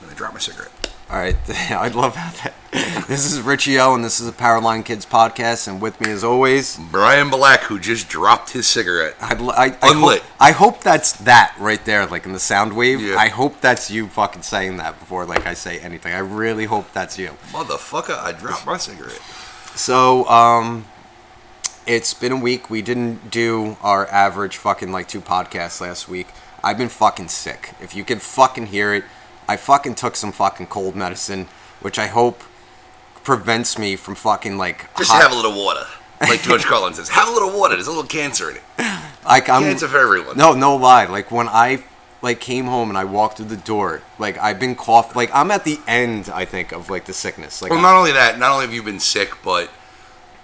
And I dropped my cigarette. All right, I love how that. This is Richie O, and this is a Powerline Kids podcast, and with me as always, Brian Black, who just dropped his cigarette. I, I, I, Unlit. hope, I hope that's that right there, like in the sound wave. Yeah. I hope that's you fucking saying that before, like I say anything. I really hope that's you. Motherfucker, I dropped my cigarette. So, um, it's been a week. We didn't do our average fucking like two podcasts last week. I've been fucking sick. If you can fucking hear it, I fucking took some fucking cold medicine, which I hope prevents me from fucking like Just hot- have a little water. Like George Carlin says, have a little water. There's a little cancer in it. like I'm Cancer for everyone. No, no lie. Like when I like came home and I walked through the door, like I've been cough. Like I'm at the end, I think, of like the sickness. Like Well, I- not only that, not only have you been sick, but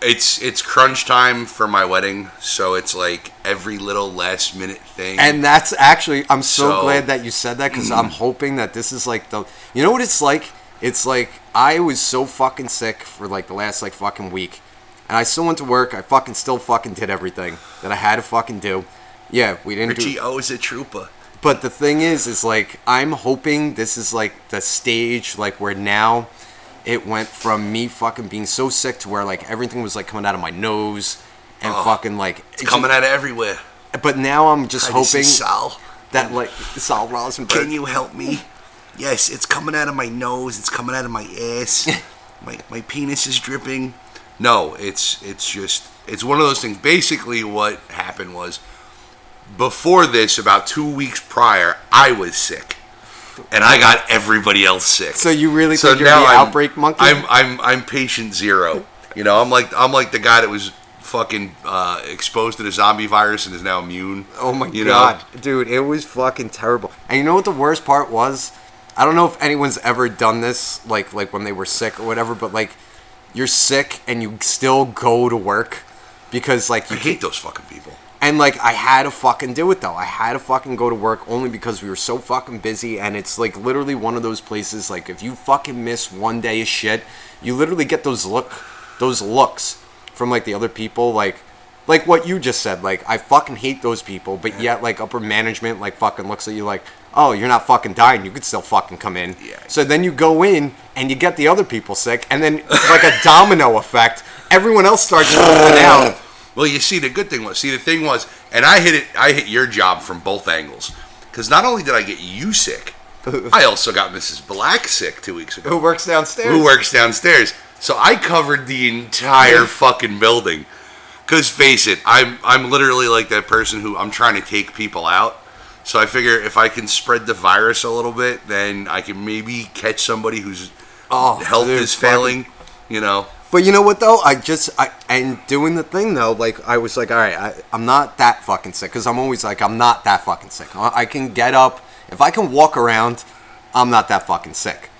it's it's crunch time for my wedding, so it's like every little last minute thing. And that's actually, I'm so, So- glad that you said that because I'm mm. hoping that this is like the, you know what it's like? It's like I was so fucking sick for like the last like fucking week, and I still went to work. I fucking still fucking did everything that I had to fucking do. Yeah, we didn't Richie do. A trooper. But the thing is, is like I'm hoping this is like the stage like where now it went from me fucking being so sick to where like everything was like coming out of my nose and Oh, fucking like It's coming out of everywhere. But now I'm just Hi, hoping Sal. that like Sal Rosenberg. Can you help me? Yes, it's coming out of my nose. It's coming out of my ass. my my penis is dripping. No, it's it's just it's one of those things. Basically, what happened was before this, about two weeks prior, I was sick, and I got everybody else sick. So you really think you're now the I'm- outbreak monkey? I'm I'm I'm patient zero. You know, I'm like I'm like the guy that was fucking uh, exposed to the zombie virus and is now immune. Oh my you know? god, dude, it was fucking terrible. And you know what the worst part was? I don't know if anyone's ever done this, like like when they were sick or whatever, but like you're sick and you still go to work because like I you hate those fucking people. And like I had to fucking do it though. I had to fucking go to work only because we were so fucking busy. And it's like literally one of those places like if you fucking miss one day of shit, you literally get those look those looks from like the other people. Like like what you just said. Like I fucking hate those people but yet like upper management like fucking looks at you like oh you're not fucking dying. You could still fucking come in. Yeah. so then you go in and you get the other people sick and then like a domino effect. Everyone else starts moving out Well, you see, the good thing was, see, the thing was, and I hit it, I hit your job from both angles, because not only did I get you sick, I also got Mrs. Black sick two weeks ago, who works downstairs who works downstairs. So I covered the entire fucking building. Cause face it, I'm I'm literally like that person who I'm trying to take people out. So I figure if I can spread the virus a little bit, then I can maybe catch somebody whose Oh, health is fucking- failing. You know, But you know what though? I just I and doing the thing though, like I was like, all right, I, I'm not that fucking sick because I'm always like, I'm not that fucking sick. I I can get up if I can walk around. I'm not that fucking sick.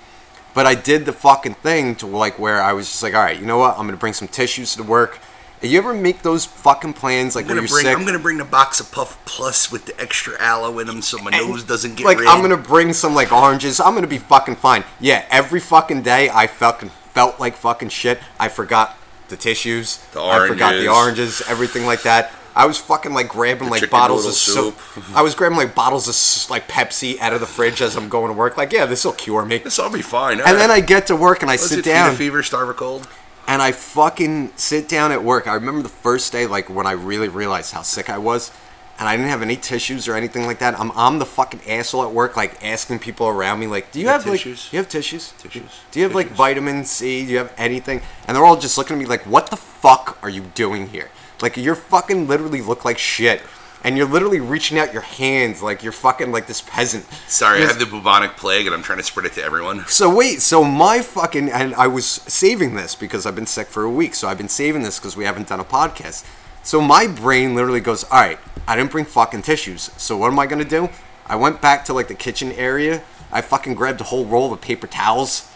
But I did the fucking thing to like where I was just like, all right, you know what? I'm gonna bring some tissues to work. And You ever make those fucking plans like when you're bring sick? I'm gonna bring the box of Puff Plus with the extra aloe in them so my And, nose doesn't get like red. I'm gonna bring some like oranges. I'm gonna be fucking fine. Yeah, every fucking day I fucking felt like fucking shit. I forgot the tissues. The I forgot the oranges. everything like that. I was fucking like grabbing like chicken bottles noodle of soup. I was grabbing like bottles of s- like Pepsi out of the fridge as I'm going to work. Like, yeah, this will cure me. This will be fine. And then I get to work and I sit down fever, starve a cold. and I fucking sit down at work. I remember the first day, like when I really realized how sick I was, and I didn't have any tissues or anything like that. I'm I'm the fucking asshole at work, like asking people around me, like, "Do you have have, like, tissues? do you have tissues? Tissues. Do you have like Tissues. vitamin C? Do you have anything?" And they're all just looking at me like, "What the fuck are you doing here? Like you're fucking literally look like shit." And you're literally reaching out your hands like you're fucking like this peasant. Sorry, I have the bubonic plague and I'm trying to spread it to everyone. So wait, so my fucking and I was saving this because I've been sick for a week, so I've been saving this because we haven't done a podcast. So my brain literally goes, all right, I didn't bring fucking tissues, so what am I gonna do? I went back to like the kitchen area. I fucking grabbed a whole roll of paper towels,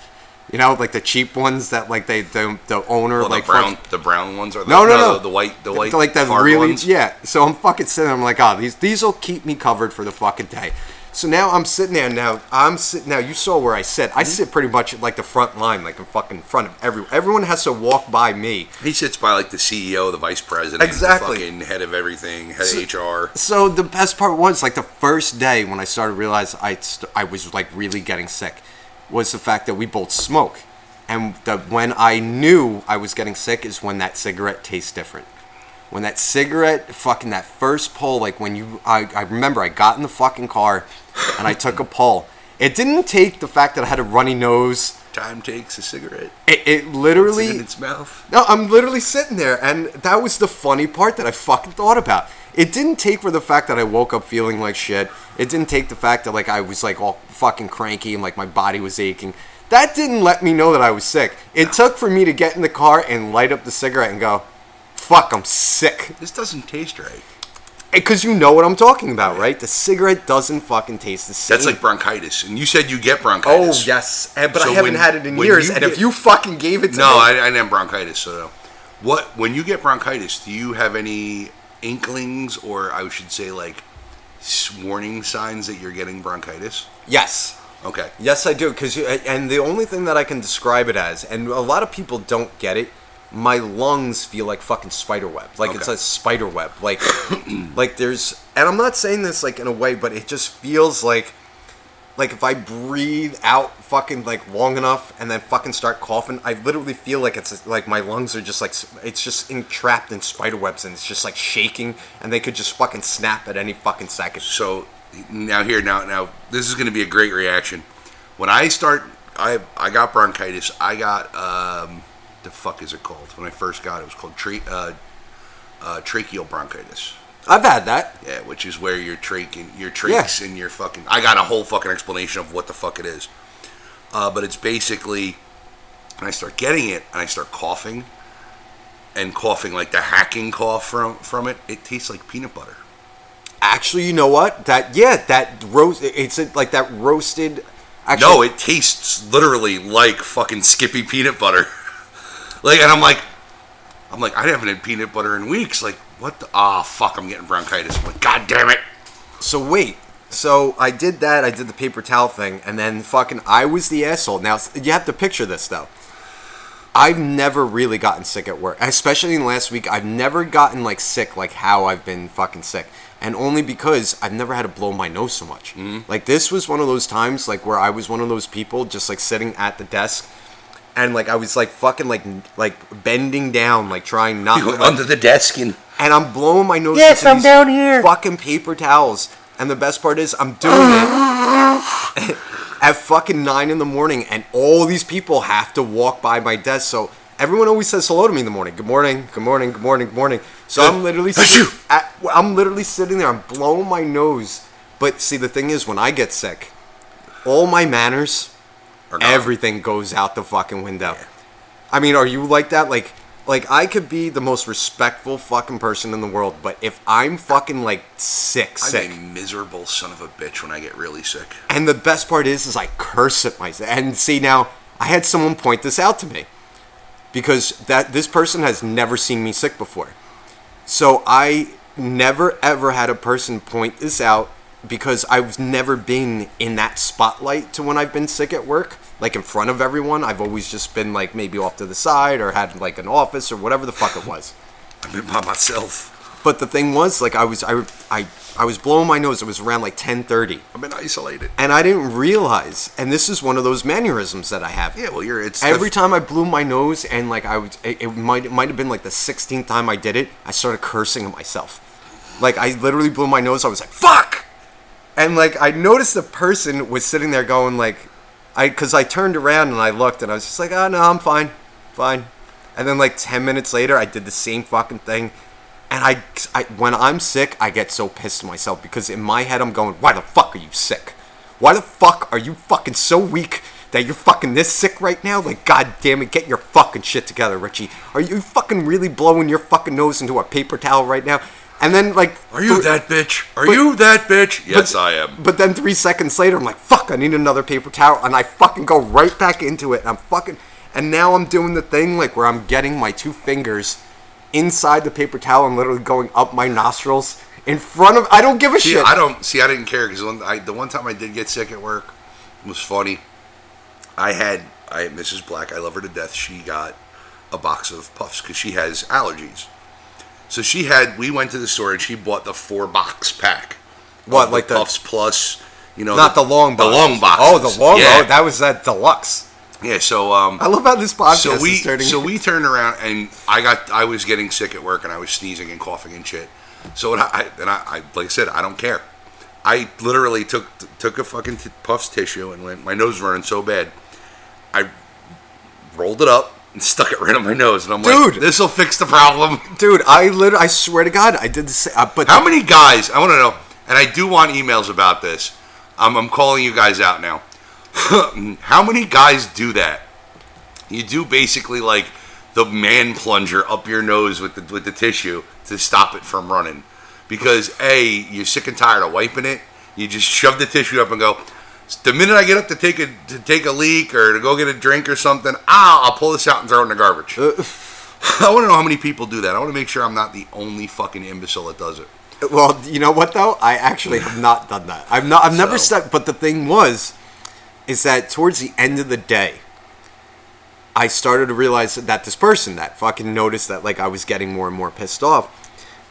you know, like the cheap ones that like they the the owner Well, like the brown, fuck- the brown ones are the, no, no, no, the, white, the white, like the really, ones. yeah. So I'm fucking sitting. I'm like, oh, these these will keep me covered for the fucking day. So now I'm sitting there. Now I'm sitting. Now you saw where I sit. I mm-hmm. sit pretty much at like the front line, like in fucking front of everyone. Everyone has to walk by me. He sits by like the CEO, the vice president, Exactly. the fucking head of everything, head of HR. So the best part was like the first day when I started to realize I st- I was like really getting sick, was the fact that we both smoke. And that when I knew I was getting sick is when that cigarette tastes different. When that cigarette, fucking that first pull, like when you, I, I remember I got in the fucking car and I took a pull. It didn't take the fact that I had a runny nose. Time takes a cigarette. It, it It's literally. in its mouth. No, I'm literally sitting there, and that was the funny part that I fucking thought about. It didn't take for the fact that I woke up feeling like shit. It didn't take the fact that like I was like all fucking cranky and like my body was aching. That didn't let me know that I was sick. It took for me to get in the car and light up the cigarette and go, "Fuck, I'm sick." This doesn't taste right. Because you know what I'm talking about, right? The cigarette doesn't fucking taste the same. That's like bronchitis, and you said you get bronchitis. Oh yes, Eh, but I haven't when- had it in years. and get- if you fucking gave it to No, me, I, I didn't have bronchitis. So no. What when you get bronchitis, do you have any inklings, or I should say, like warning signs that you're getting bronchitis? yes, Okay. Yes, I do. Because and the only thing that I can describe it as, and a lot of people don't get it. My lungs feel like fucking spider web. Like it's a spider web. Like, like there's, and I'm not saying this like in a way, but it just feels like, like if I breathe out fucking like long enough and then fucking start coughing, I literally feel like it's like my lungs are just like it's just entrapped in spider webs and it's just like shaking and they could just fucking snap at any fucking second. So now here now now this is going to be a great reaction. When I start, I I got bronchitis. I got um, the fuck is it called? When I first got it, it was called tra- uh, uh, tracheal bronchitis. I've had that. Yeah, which is where your trach and your trachs and your fucking. I got a whole fucking explanation of what the fuck it is. Uh, but it's basically, and I start getting it, and I start coughing, and coughing like the hacking cough from from it. It tastes like peanut butter. Actually, you know what? That yeah, that roast. It's like that roasted. Actually, No, it tastes literally like fucking Skippy peanut butter. like, and I'm like, I'm like, I haven't had peanut butter in weeks. Like, what the? Ah, fuck! I'm getting bronchitis. I'm like, God damn it! So wait. So I did that. I did the paper towel thing, and then fucking I was the asshole. Now you have to picture this though. I've never really gotten sick at work, especially in the last week. I've never gotten like sick like how I've been fucking sick, and only because I've never had to blow my nose so much. Like this was one of those times like where I was one of those people just like sitting at the desk, and like I was like fucking like like bending down like trying not to, like, under the desk and and I'm blowing my nose. Yes, into I'm these down here. Fucking paper towels. And the best part is, I'm doing it at fucking nine in the morning, and all these people have to walk by my desk. So everyone always says hello to me in the morning. Good morning. Good morning. Good morning. Good morning. So I'm literally, Achoo. at, I'm literally sitting there. I'm blowing my nose. But see, the thing is, when I get sick, all my manners, Or not. Everything goes out the fucking window. I mean, are you like that? Like, like I could be the most respectful fucking person in the world, but if I'm fucking like sick, I'm sick, a miserable son of a bitch when I get really sick. and the best part is, is I curse at myself. And see, now I had someone point this out to me because that this person has never seen me sick before. So I never ever had a person point this out because I've never been in that spotlight to when I've been sick at work, like in front of everyone. I've always just been like maybe off to the side or had like an office or whatever the fuck it was. I've been by myself. But the thing was, like I was I I I was blowing my nose. It was around like 10:30. I've been isolated. And I didn't realize, and this is one of those mannerisms that I have. Yeah, well, you're it's Every time I blew my nose, and like I would, it, it might it might have been like the sixteenth time I did it. I started cursing at myself. Like I literally blew my nose. I was like, "Fuck!" And like I noticed the person was sitting there going like, I because I turned around and I looked and I was just like, "Oh no, I'm fine, fine." And then like ten minutes later, I did the same fucking thing. And I, I, when I'm sick, I get so pissed at myself because in my head I'm going, why the fuck are you sick? Why the fuck are you fucking so weak that you're fucking this sick right now? Like, god damn it, get your fucking shit together, Richie. Are you fucking really blowing your fucking nose into a paper towel right now? And then like, Are you th- that bitch? Are but- you that bitch? Yes, but- I am. But then three seconds later, I'm like, fuck, I need another paper towel. And I fucking go right back into it. And I'm fucking. And now I'm doing the thing like where I'm getting my two fingers inside the paper towel and literally going up my nostrils in front of. I don't give a See, shit. I don't see. I didn't care because the one time I did get sick at work was funny. I had I Mrs. Black. I love her to death. She got a box of puffs because she has allergies. So she had. We went to the store and she bought the four box pack. What, of the like the- puffs plus? You know, Not the, long the box. long box. Oh, the long. Yeah. Oh, that was that deluxe. Yeah. So um, I love how this podcast so we is turning. so we turned around and I got I was getting sick at work and I was sneezing and coughing and shit. So what I and I, I like I said I don't care. I literally took took a fucking t- puffs tissue and went my nose was running so bad. I rolled it up and stuck it right on my nose and I'm like, Dude. this will fix the problem. dude, I literally, I swear to God, I did the same. Uh, but How many guys? I want to know, and I do want emails about this. Um, I'm calling you guys out now. How many guys do that? You do basically like the man plunger up your nose with the with the tissue to stop it from running, because a you're sick and tired of wiping it. You just shove the tissue up and go. The minute I get up to take a to take a leak or to go get a drink or something, ah, I'll pull this out and throw it in the garbage. I want to know how many people do that. I want to make sure I'm not the only fucking imbecile that does it. Well, you know what though? I actually have not done that. I've not. I've never So- stuck. But the thing was, is that towards the end of the day, I started to realize that this person that fucking noticed that like I was getting more and more pissed off,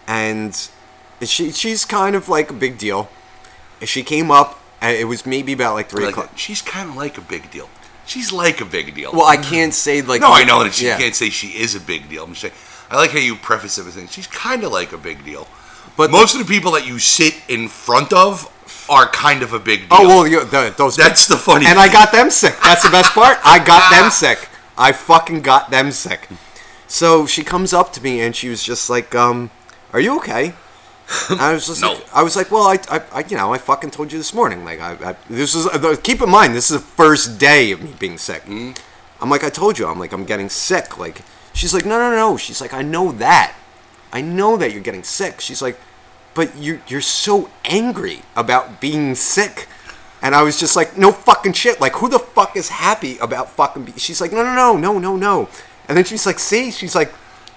and she she's kind of like a big deal. She came up. It was maybe about like three Like, o'clock. she's kind of like a big deal. She's like a big deal. Well, I can't say like. no, I know that she yeah. can't say she is a big deal. I'm just saying. I like how you preface everything. She's kind of like a big deal. But Most of the people that you sit in front of are kind of a big deal. Oh well, you, the, those. That's the funny And I got them sick. That's the best part. I got them sick. I fucking got them sick. So she comes up to me and she was just like, um, "Are you okay?" I was just No. like, I was like, "Well, I, I, I you know, I fucking told you this morning. Like, I, I this is keep in mind, this is the first day of me being sick. Mm-hmm. I'm like, I told you, I'm like, I'm getting sick. Like, she's like, no, no, no. She's like, I know that. I know that you're getting sick. She's like, but you you're so angry about being sick. And I was just like, no fucking shit. Like, who the fuck is happy about fucking? Be-? She's like, no, no, no, no, no, no. And then she's like, see, she's like,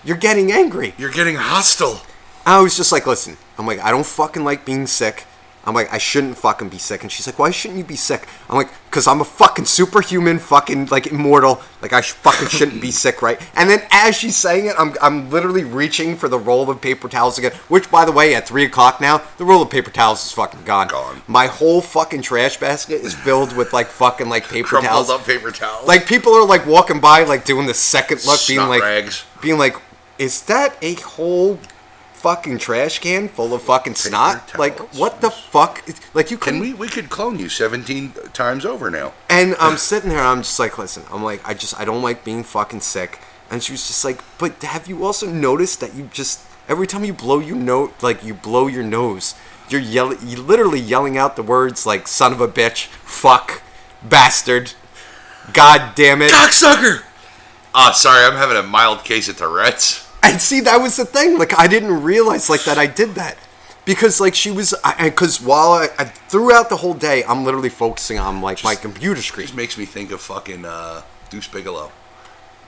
you're getting angry. You're getting hostile. I was just like, listen, I'm like, I don't fucking like being sick. I'm like, I shouldn't fucking be sick. And she's like, why shouldn't you be sick? I'm like, because I'm a fucking superhuman, fucking like immortal. Like I sh- fucking shouldn't be sick, right? And then as she's saying it, I'm, I'm literally reaching for the roll of paper towels again. Which, by the way, at three o'clock now, the roll of paper towels is fucking gone. Gone. My whole fucking trash basket is filled with like fucking like paper Crumpled towels. up paper towels. Like people are like walking by, like doing the second look, being like, rags. being like, is that a whole fucking trash can full of fucking snot? towels. Like, what the fuck? Like, you Can can we? We could clone you 17 times over now. And I'm sitting there, I'm just like, listen, I'm like, I just, I don't like being fucking sick. And she was just like, but have you also noticed that you just every time you blow your nose, like you blow your nose, you're yelling, you literally yelling out the words like "son of a bitch," "fuck," "bastard," "god damn it." Cocksucker. Ah, sorry, I'm having a mild case of Tourette's. And see, that was the thing. Like, I didn't realize like that I did that because like she was, because while I, I throughout the whole day, I'm literally focusing on like my computer screen. Just makes me think of fucking uh, Deuce Bigalow,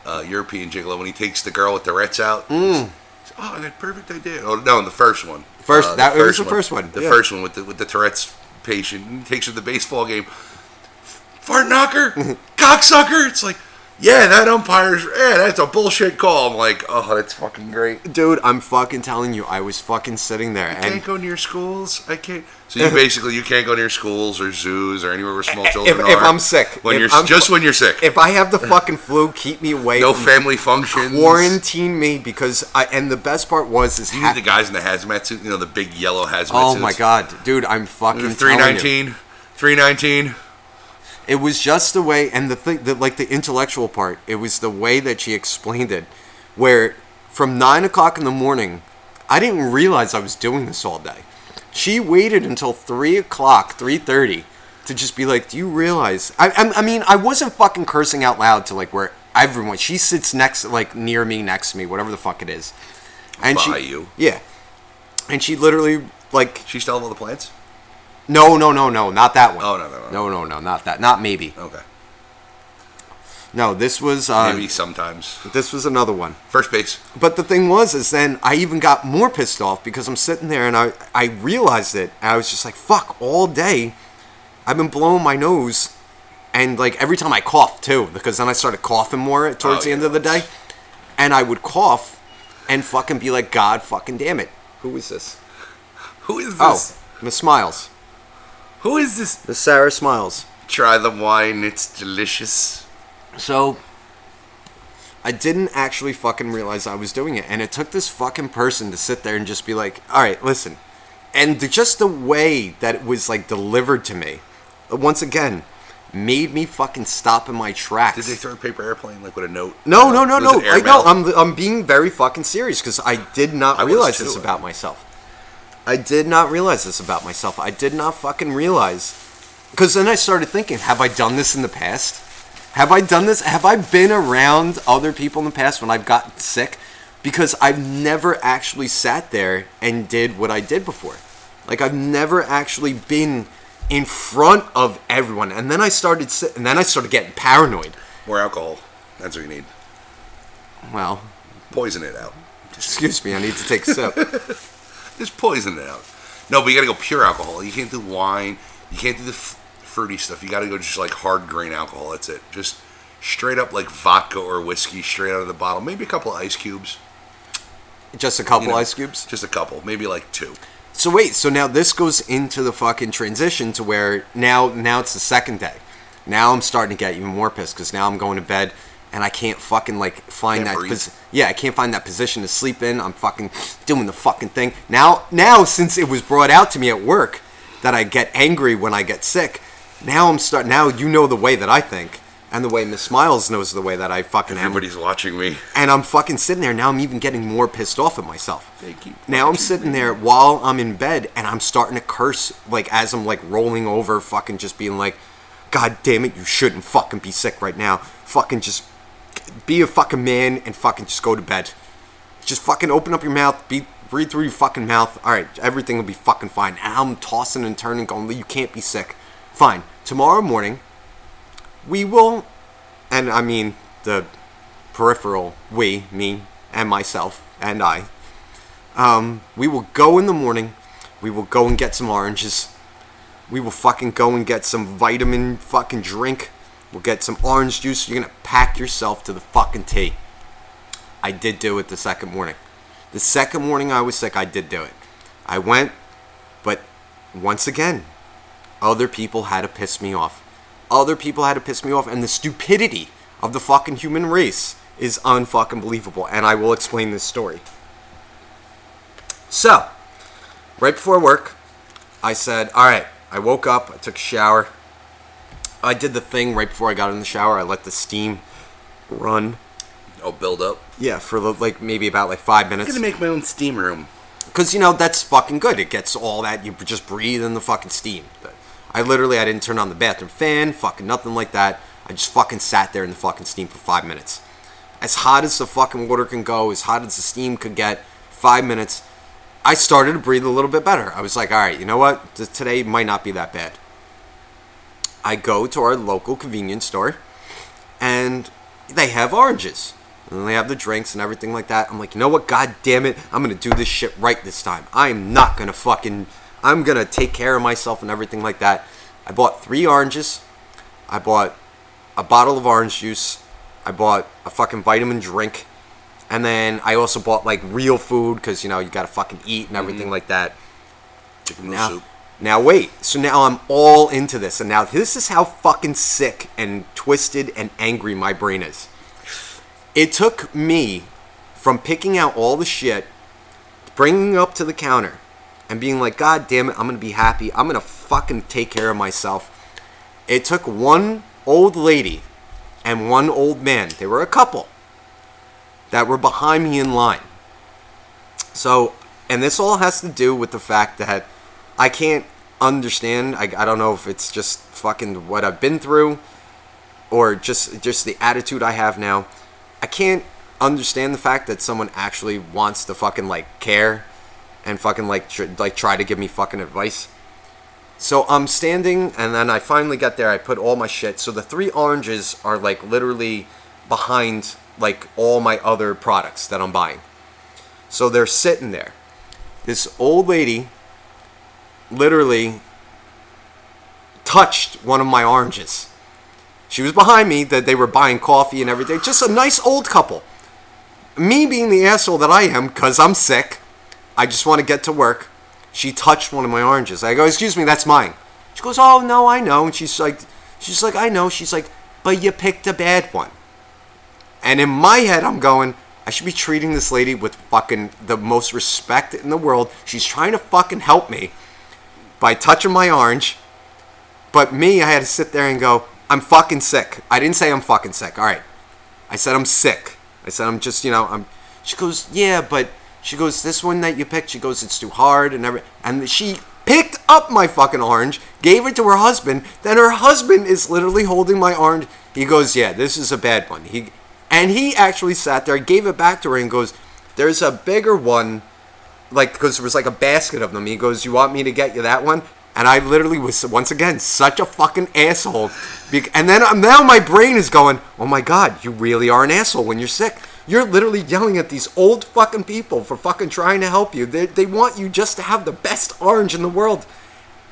uh, European Gigolo, when he takes the girl with the Tourette's out. Mm. Oh, that perfect idea. Oh no, the first one. First- that- it was the first one, The yeah. first one with the with the Tourette's patient. He takes her to the baseball game. Fart knocker, cocksucker. It's like, yeah, that umpire's, yeah, that's a bullshit call. I'm like, oh, that's fucking great. Dude, I'm fucking telling you, I was fucking sitting there I and can't go near schools. I can't. So you basically you can't go near schools or zoos or anywhere where small children if, are. if I'm sick, when if you're I'm just when you're sick. if I have the fucking flu, keep me away. no from family functions. quarantine me because I. And the best part was is You ha- need the guys in the hazmat suit, you know, the big yellow hazmat oh suits. my god, dude, I'm fucking Three telling you. nineteen. Three nineteen. It was just the way, and the thing, that like the intellectual part. It was the way that she explained it, where from nine o'clock in the morning, I didn't realize I was doing this all day. She waited until three o'clock, three thirty, to just be like, "Do you realize?" I, I, I mean, I wasn't fucking cursing out loud to like where everyone. She sits next, like near me, next to me, whatever the fuck it is, and By she, you. yeah, and she literally like She still have all the plants? No, no, no, no, not that one. Oh, no, no, no. no, no, no, not that, not maybe. Okay. No, this was uh, Maybe sometimes. this was another one. First base. But the thing was, is then I even got more pissed off because I'm sitting there and I I realized it. And I was just like, fuck, all day, I've been blowing my nose, and like every time I cough too, because then I started coughing more towards Oh, the end of the day, and I would cough, and fucking be like, God, fucking damn it, who is this? Who is this? Oh. Miss Smiles. Who is this? The Sarah Smiles. Try the wine. It's delicious. So I didn't actually fucking realize I was doing it, and it took this fucking person to sit there and just be like, "All right, listen," and the, just the way that it was like delivered to me, uh, once again, made me fucking stop in my tracks. Did they throw a paper airplane like with a note? No, no, no, no. I, know. I'm I'm being very fucking serious because I did not I was realize this about myself. I did not realize this about myself. I did not fucking realize because then I started thinking, have I done this in the past? Have I done this? Have I been around other people in the past when I've gotten sick? Because I've never actually sat there and did what I did before. Like I've never actually been in front of everyone. And then I started sit- and then I started getting paranoid. More alcohol. That's what you need. Well, Poison it out. excuse me, I need to take a sip. Just poison it out. No, but you gotta go pure alcohol. You can't do wine. You can't do the f- fruity stuff. You gotta go just like hard grain alcohol. That's it. Just straight up like vodka or whiskey straight out of the bottle. Maybe a couple of ice cubes. Just a couple you know. ice cubes. Just a couple. Maybe like two. So wait, so now this goes into the fucking transition to where now now it's the second day. Now I'm starting to get even more pissed because now I'm going to bed and I can't fucking like find Can't that pos- yeah I can't find that position to sleep in. I'm fucking doing the fucking thing now. Now since it was brought out to me at work that I get angry when I get sick, now I'm start now you know the way that I think and the way Miss Smiles knows the way that I fucking am. Everybody's watching me. And I'm fucking sitting there now. I'm even getting more pissed off at myself. Now I'm sitting me. there while I'm in bed, and I'm starting to curse like as I'm like rolling over, fucking just being like, "God damn it, you shouldn't fucking be sick right now. Fucking just be a fucking man and fucking just go to bed. Just fucking open up your mouth, be breathe through your fucking mouth. All right, everything will be fucking fine." And I'm tossing and turning, going, "You can't be sick. Fine. Tomorrow morning, we will." And I mean the peripheral we, me, and myself, and I. Um, we will go in the morning. We will go and get some oranges. We will fucking go and get some vitamin fucking drink. We'll get some orange juice. You're gonna pack yourself to the fucking tea. I did do it the second morning. The second morning I was sick, I did do it. I went, but once again, other people had to piss me off. Other people had to piss me off, and the stupidity of the fucking human race is unfucking believable. And I will explain this story. So, right before work, I said, All right, I woke up, I took a shower. I did the thing right before I got in the shower. I let the steam run. Oh, build up. Yeah, for the- like maybe about like five minutes. I'm gonna make my own steam room. Because you know that's fucking good. It gets all that you just breathe in the fucking steam. I literally I didn't turn on the bathroom fan, fucking nothing like that. I just fucking sat there in the fucking steam for five minutes. As hot as the fucking water can go, as hot as the steam could get, five minutes. I started to breathe a little bit better. I was like, all right, you know what? Today might not be that bad. I go to our local convenience store, and they have oranges. And they have the drinks and everything like that. I'm like, you know what? God damn it. I'm going to do this shit right this time. I am not going to fucking. I'm going to take care of myself and everything like that. I bought three oranges. I bought a bottle of orange juice. I bought a fucking vitamin drink. And then I also bought like real food because, you know, you got to fucking eat and everything mm-hmm. like that. Chicken noodle soup. Now wait. So now I'm all into this, and now this is how fucking sick and twisted and angry my brain is. It took me from picking out all the shit, bringing up to the counter, and being like, God damn it, I'm gonna be happy. I'm gonna fucking take care of myself. It took one old lady and one old man. They were a couple that were behind me in line. So, and this all has to do with the fact that I can't understand. I, I don't know if it's just fucking what I've been through or just just the attitude I have now. I can't understand the fact that someone actually wants to fucking like care and fucking like tr- like try to give me fucking advice. So I'm standing, and then I finally got there. I put all my shit. So the three oranges are like literally behind like all my other products that I'm buying. So they're sitting there. This old lady literally touched one of my oranges. She was behind me that they were buying coffee and everything. Just a nice old couple. Me being the asshole that I am, because I'm sick, I just want to get to work. She touched one of my oranges. I go, excuse me, that's mine. She goes, "Oh no, I know." And she's like, she's like, "I know." She's like, "But you picked a bad one." And in my head, I'm going, I should be treating this lady with fucking the most respect in the world. She's trying to fucking help me by touching my orange. But me, I had to sit there and go, I'm fucking sick. I didn't say I'm fucking sick. All right. I said I'm sick. I said I'm just, you know, I'm. She goes, yeah, but she goes, this one that you picked. She goes, it's too hard and every. And she picked up my fucking orange, gave it to her husband. Then her husband is literally holding my orange. He goes, yeah, this is a bad one. He and he actually sat there, gave it back to her, and goes, there's a bigger one, like because there was like a basket of them. He goes, you want me to get you that one? And I literally was once again such a fucking asshole. And then um, now my brain is going, oh my god, you really are an asshole when you're sick. You're literally yelling at these old fucking people for fucking trying to help you. They, they want you just to have the best orange in the world.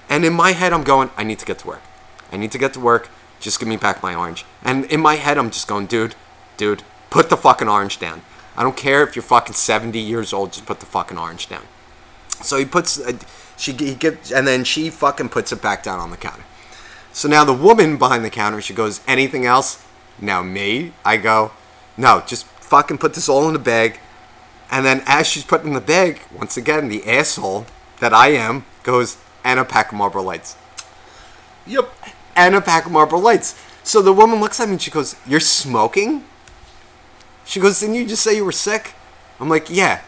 And in my head, I'm going, I need to get to work. I need to get to work. Just give me back my orange. And in my head, I'm just going, dude, dude, put the fucking orange down. I don't care if you're fucking 70 years old, just put the fucking orange down. So he puts, uh, she he gives, and then she fucking puts it back down on the counter. So now the woman behind the counter, she goes, anything else? Now me, I go, no, just fucking put this all in the bag. And then as she's putting in the bag, once again, the asshole that I am goes, and a pack of Marlboro Lights. Yep. And a pack of Marlboro Lights. So the woman looks at me and she goes, You're smoking? She goes, Didn't you just say you were sick? I'm like, Yeah.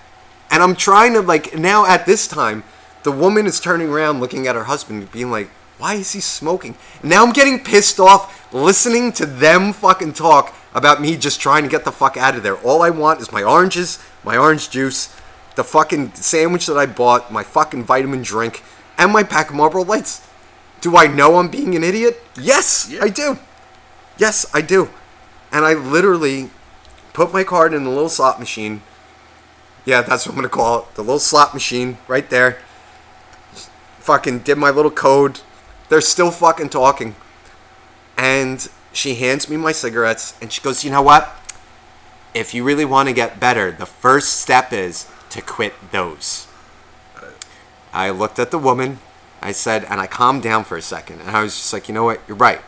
And I'm trying to, like, now at this time, the woman is turning around looking at her husband, being like, Why is he smoking? And now I'm getting pissed off listening to them fucking talk about me just trying to get the fuck out of there. All I want is my oranges, my orange juice, the fucking sandwich that I bought, my fucking vitamin drink, and my pack of Marlboro Lights. Do I know I'm being an idiot? Yes, Yeah. I do. Yes, I do. And I literally put my card in the little slot machine. Yeah, that's what I'm gonna call it. The little slot machine right there. Fucking did my little code. They're still fucking talking. And she hands me my cigarettes and she goes, You know what? If you really want to get better, the first step is to quit those. I looked at the woman. I said, and I calmed down for a second. And I was just like, you know what? You're right.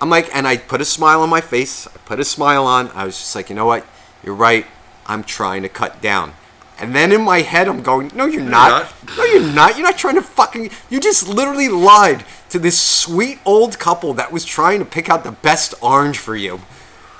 I'm like, and I put a smile on my face. I put a smile on. I was just like, you know what? You're right. I'm trying to cut down. And then in my head, I'm going, no, you're not. not. No, you're not. You're not trying to fucking. You just literally lied to this sweet old couple that was trying to pick out the best orange for you.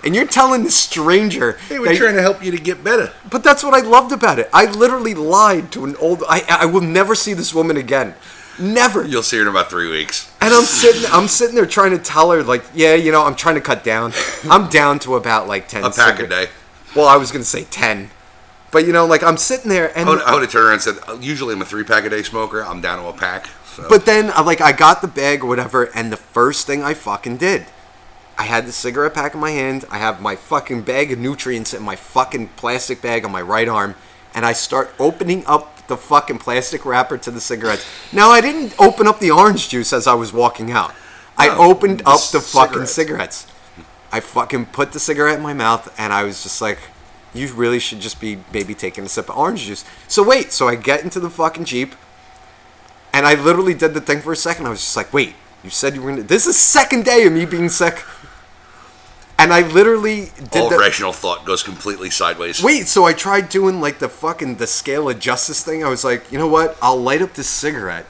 And you're telling the stranger. They were trying to help you to get better. but that's what I loved about it. I literally lied to an old. I I will never see this woman again. Never. You'll see her in about three weeks. And I'm sitting, I'm sitting there trying to tell her, like, yeah, you know, I'm trying to cut down. I'm down to about like ten. A pack a day. Well, I was gonna say ten, but you know, like I'm sitting there, and I would, I would have turned around and said, "Uh, usually I'm a three pack a day smoker. I'm down to a pack. So. but then, uh, like, I got the bag or whatever, and the first thing I fucking did, I had the cigarette pack in my hand. I have my fucking bag of nutrients in my fucking plastic bag on my right arm, and I start opening up the fucking plastic wrapper to the cigarettes. Now, I didn't open up the orange juice as I was walking out. I No, opened the up the fucking cigarettes. cigarettes. I fucking put the cigarette in my mouth, and I was just like, "You really should just be maybe taking a sip of orange juice." So wait, so I get into the fucking jeep, and I literally did the thing for a second. I was just like, "Wait, you said you were gonna." This is the second day of me being sick, and I literally did All the. rational thought goes completely sideways. Wait, so I tried doing like the fucking the scale of justice thing. I was like, you know what? I'll light up this cigarette.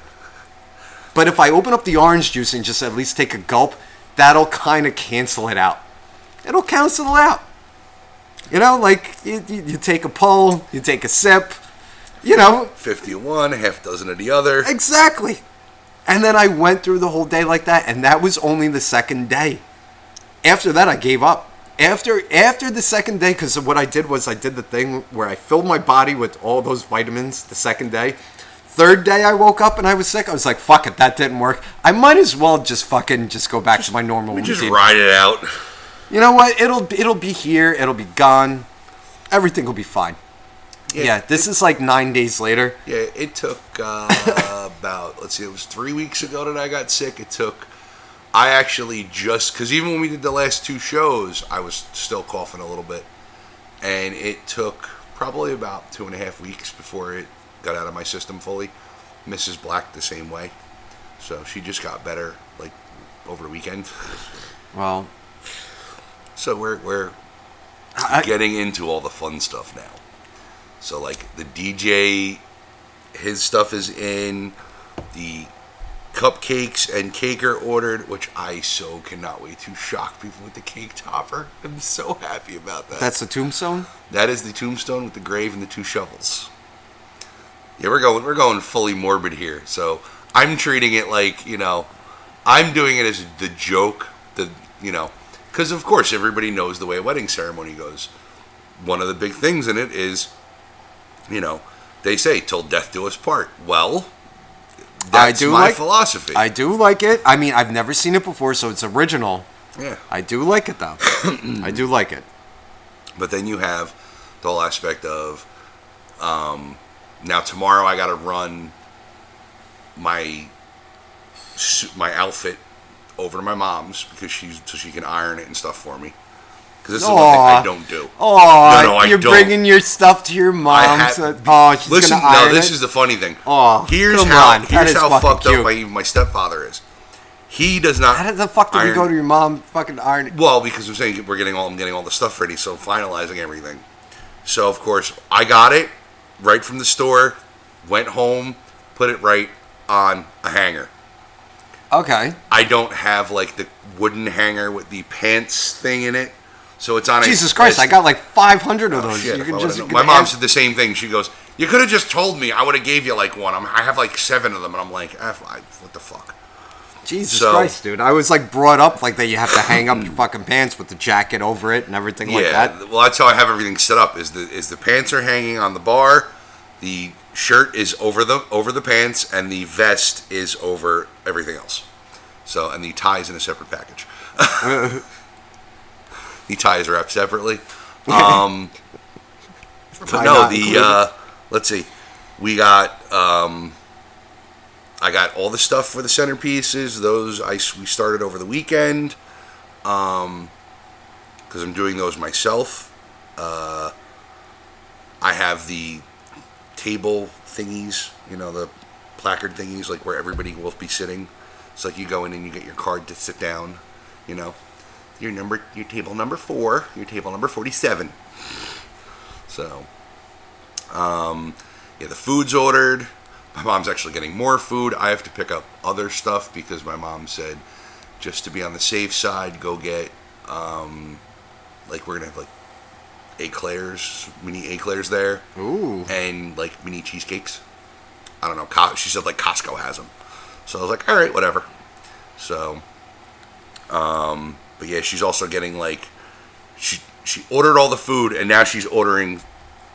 But if I open up the orange juice and just at least take a gulp, that'll kind of cancel it out. It'll cancel it out. You know, like you, you, you take a pull, you take a sip, you know, 50 of one, half dozen of the other. exactly. And then I went through the whole day like that, and that was only the second day. After that, I gave up. After after the second day, because what I did was I did the thing where I filled my body with all those vitamins the second day. Third day, I woke up and I was sick. I was like, "Fuck it, that didn't work. I might as well just fucking just go back to my normal We just ride it out. You know what? It'll it'll be here. It'll be gone. Everything will be fine. Yeah, this is like nine days later. Yeah, it took uh, about let's see, it was three weeks ago that I got sick. It took. I actually just because even when we did the last two shows, I was still coughing a little bit, and it took probably about two and a half weeks before it got out of my system fully. Mrs. Black the same way. So she just got better like over the weekend. Well, So we're we're I, getting into all the fun stuff now. So like the DJ, his stuff is in. The cupcakes and cake are ordered, which I so cannot wait to shock people with the cake topper. I'm so happy about that. that's the tombstone. That is the tombstone with the grave and the two shovels. Yeah, we're going we're going fully morbid here. So I'm treating it like you know, I'm doing it as the joke. The you know, because of course everybody knows the way a wedding ceremony goes. One of the big things in it is, you know, they say "till death do us part." Well, I that's do my like- philosophy. I do like it. I mean, I've never seen it before, so it's original. yeah. I do like it though. I do like it. But then you have the whole aspect of um, now tomorrow I got to run my my outfit over to my mom's because she's so she can iron it and stuff for me. Because this is one thing I Aw. don't do. Oh, No, no, I you're don't. bringing your stuff to your mom. have- uh, so- oh, she's Listen, gonna iron no, this it? is the funny thing. Aw, here's come how on, that here's is how fucking fucked cute. up my my stepfather is. He does not. How the fuck did we iron- go to your mom? Fucking iron it. Well, because I'm saying we're getting all I'm getting all the stuff ready, so finalizing everything. So of course I got it right from the store, went home, put it right on a hanger. Okay. I don't have like the wooden hanger with the pants thing in it, so it's on. Jesus a, Christ, I got like 500 of Oh, those. shit, you can just my mom said the same thing. She goes, "You could have just told me. I would have gave you like one. I'm, I have like seven of them, and I'm like, ah, F, I, what the fuck." Jesus so- Christ, dude. I was like brought up like that you have to hang up your fucking pants with the jacket over it and everything like that. well, that's how I have everything set up. Is the is the pants are hanging on the bar, the shirt is over the over the pants, and the vest is over everything else. So, and the ties in a separate package. the ties her up separately. Um, but no, the uh, let's see, we got. Um, I got all the stuff for the centerpieces. Those I we started over the weekend because I'm doing those myself. Uh, I have the table thingies, you know, the placard thingies, like where everybody will be sitting. It's like you go in and you get your card to sit down, you know. Your number, your table number four, your table number forty-seven. So, um, yeah, the food's ordered. My mom's actually getting more food. I have to pick up other stuff because my mom said, just to be on the safe side, go get, um, like we're gonna have like eclairs, mini eclairs there, Ooh. and like mini cheesecakes. I don't know. She said like Costco has them, so I was like, all right, whatever. So, um, but yeah, she's also getting like, she she ordered all the food, and now she's ordering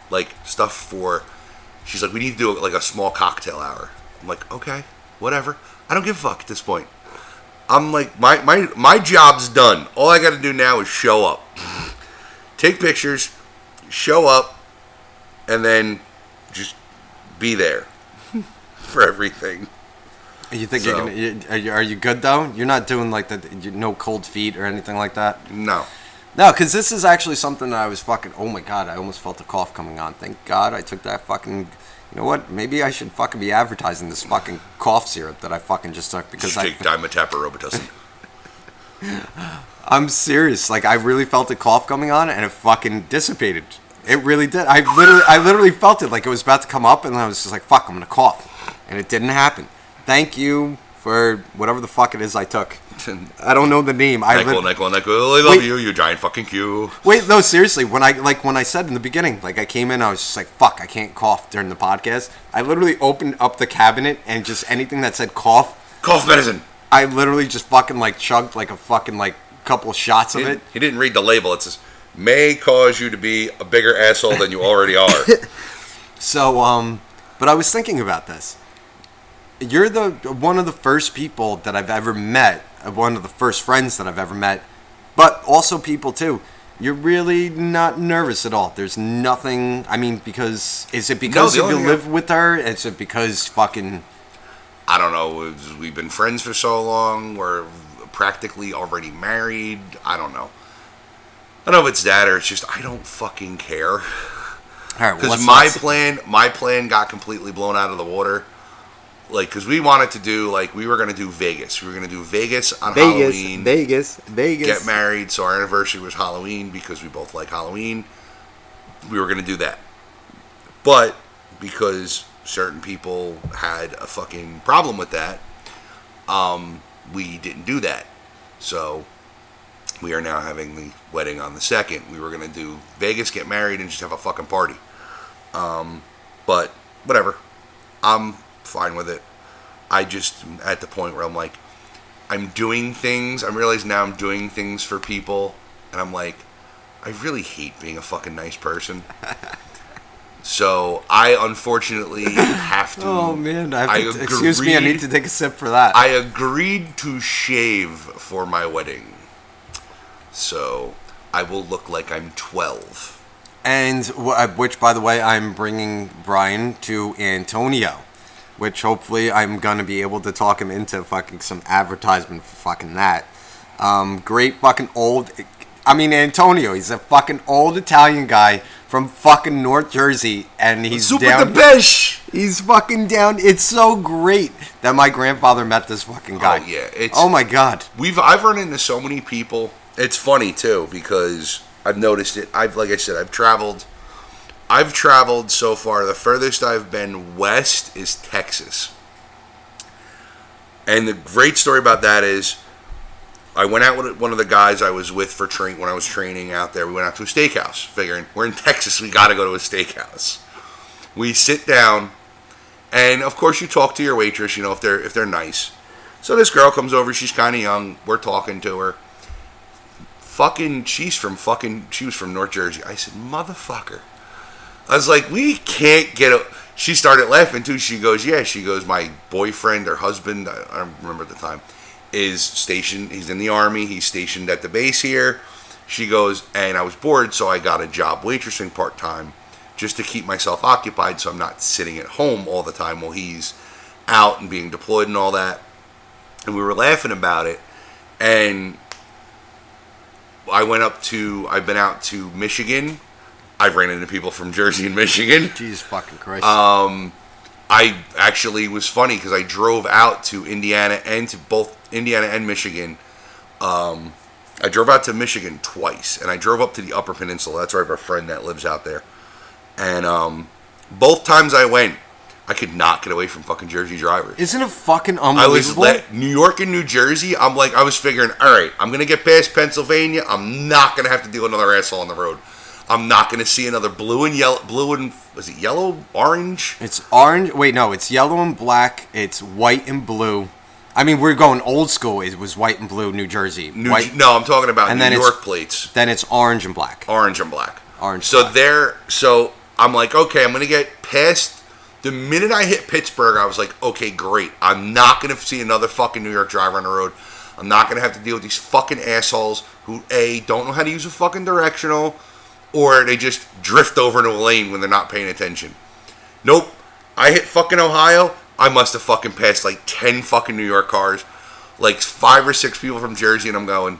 like stuff for. She's like, we need to do like a small cocktail hour. I'm like, okay, whatever. I don't give a fuck at this point. I'm like, my my my job's done. All I got to do now is show up, take pictures, show up, and then just be there for everything. You think So- you're gonna? You, are, you, are you good though? You're not doing like the you, no cold feet or anything like that. No, No, because this is actually something that I was fucking. Oh my god, I almost felt a cough coming on. Thank God I took that fucking. You know what? Maybe I should fucking be advertising this fucking cough syrup that I fucking just took because I. take Dimetapp or Robitussin. I'm serious. Like I really felt a cough coming on, and it fucking dissipated. It really did. I literally, I literally felt it like it was about to come up, and I was just like, "Fuck, I'm gonna cough," and it didn't happen. Thank you for whatever the fuck it is I took. I don't know the name. I Nickel, nickel, nickel. I love Wait. you, you giant fucking Q. Wait, no, seriously. When I like when I said in the beginning, like I came in, I was just like, "Fuck, I can't cough" during the podcast. I literally opened up the cabinet and just anything that said cough, Cough medicine. I literally just fucking like chugged like a fucking like couple shots of it. he didn't read the label. It says may cause you to be a bigger asshole than you already are. So, um, but I was thinking about this. You're the one of the first people that I've ever met, uh, one of the first friends that I've ever met, but also people too. You're really not nervous at all. There's nothing. I mean, because is it because the you live with her? Is it because fucking? I don't know. We've been friends for so long. We're practically already married. I don't know. I don't know if it's that or it's just I don't fucking care. All right, well, Because my plan, my plan got completely blown out of the water like because we wanted to do like we were gonna do Vegas. We were gonna do Vegas on Vegas, Halloween. Vegas, Vegas. get married. So our anniversary was Halloween because we both like Halloween. We were gonna do that, but because certain people had a fucking problem with that, um, we didn't do that. So we are now having the wedding on the second. We were gonna do Vegas, get married, and just have a fucking party. Um, but whatever, I'm fine with it. I just at the point where I'm like, I'm doing things. I'm realizing now I'm doing things for people, and I'm like, I really hate being a fucking nice person. so I unfortunately have to. Oh man, I I to, excuse me. I need to take a sip for that. I agreed to shave for my wedding, so I will look like I'm 12. and uh, which, by the way, I'm bringing Brian to Antonio, which hopefully I'm gonna be able to talk him into fucking some advertisement for fucking that. Um, great fucking old. I mean Antonio. He's a fucking old Italian guy from fucking North Jersey, and he's Super down. the best. He's fucking down. It's so great that my grandfather met this fucking guy. Oh, yeah, it's- oh my god. We've I've run into so many people. It's funny too because I've noticed it. I've like I said, I've traveled. I've traveled so far. The furthest I've been west is Texas. And the great story about that is, I went out with one of the guys I was with for train when I was training out there. We went out to a steakhouse, figuring we're in Texas, we got to go to a steakhouse. We sit down, and of course you talk to your waitress. You know if they're if they're nice. So this girl comes over. She's kind of young. We're talking to her. Fucking, she's from fucking. She was from North Jersey. I said, motherfucker. I was like, we can't get a. She started laughing too. She goes, yeah. She goes, my boyfriend or husband, I I don't remember at the time, is stationed. He's in the army. He's stationed at the base here. She goes, and I was bored, so I got a job waitressing part time, just to keep myself occupied, so I'm not sitting at home all the time while he's out and being deployed and all that. And we were laughing about it, and I went up to. I've been out to Michigan. I've ran into people from Jersey and Michigan. Jesus fucking Christ. Um, I actually was funny because I drove out to Indiana and to both Indiana and Michigan. Um, I drove out to Michigan twice, and I drove up to the Upper Peninsula. That's where I have a friend that lives out there. And um, both times I went, I could not get away from fucking Jersey drivers. Isn't it fucking I was unbelievable? let New York and New Jersey. I'm like, I was figuring, all right, I'm gonna get past Pennsylvania. I'm not gonna have to deal with another asshole on the road. I'm not gonna see another blue and yellow, blue and was it yellow, orange? It's orange. Wait, no, it's yellow and black. It's white and blue. I mean, we're going old school. It was white and blue, New Jersey. New, white, no, I'm talking about And New York plates, Then it's orange and black. orange and black. Orange So black. there, so I'm like, okay, I'm gonna get past. The minute I hit Pittsburgh, I was like, okay, great. I'm not gonna see another fucking New York driver on the road. I'm not gonna have to deal with these fucking assholes who a don't know how to use a fucking directional, or they just drift over into a lane when they're not paying attention. Nope. I hit fucking Ohio. I must have fucking passed like ten fucking New York cars, like five or six people from Jersey, and I'm going.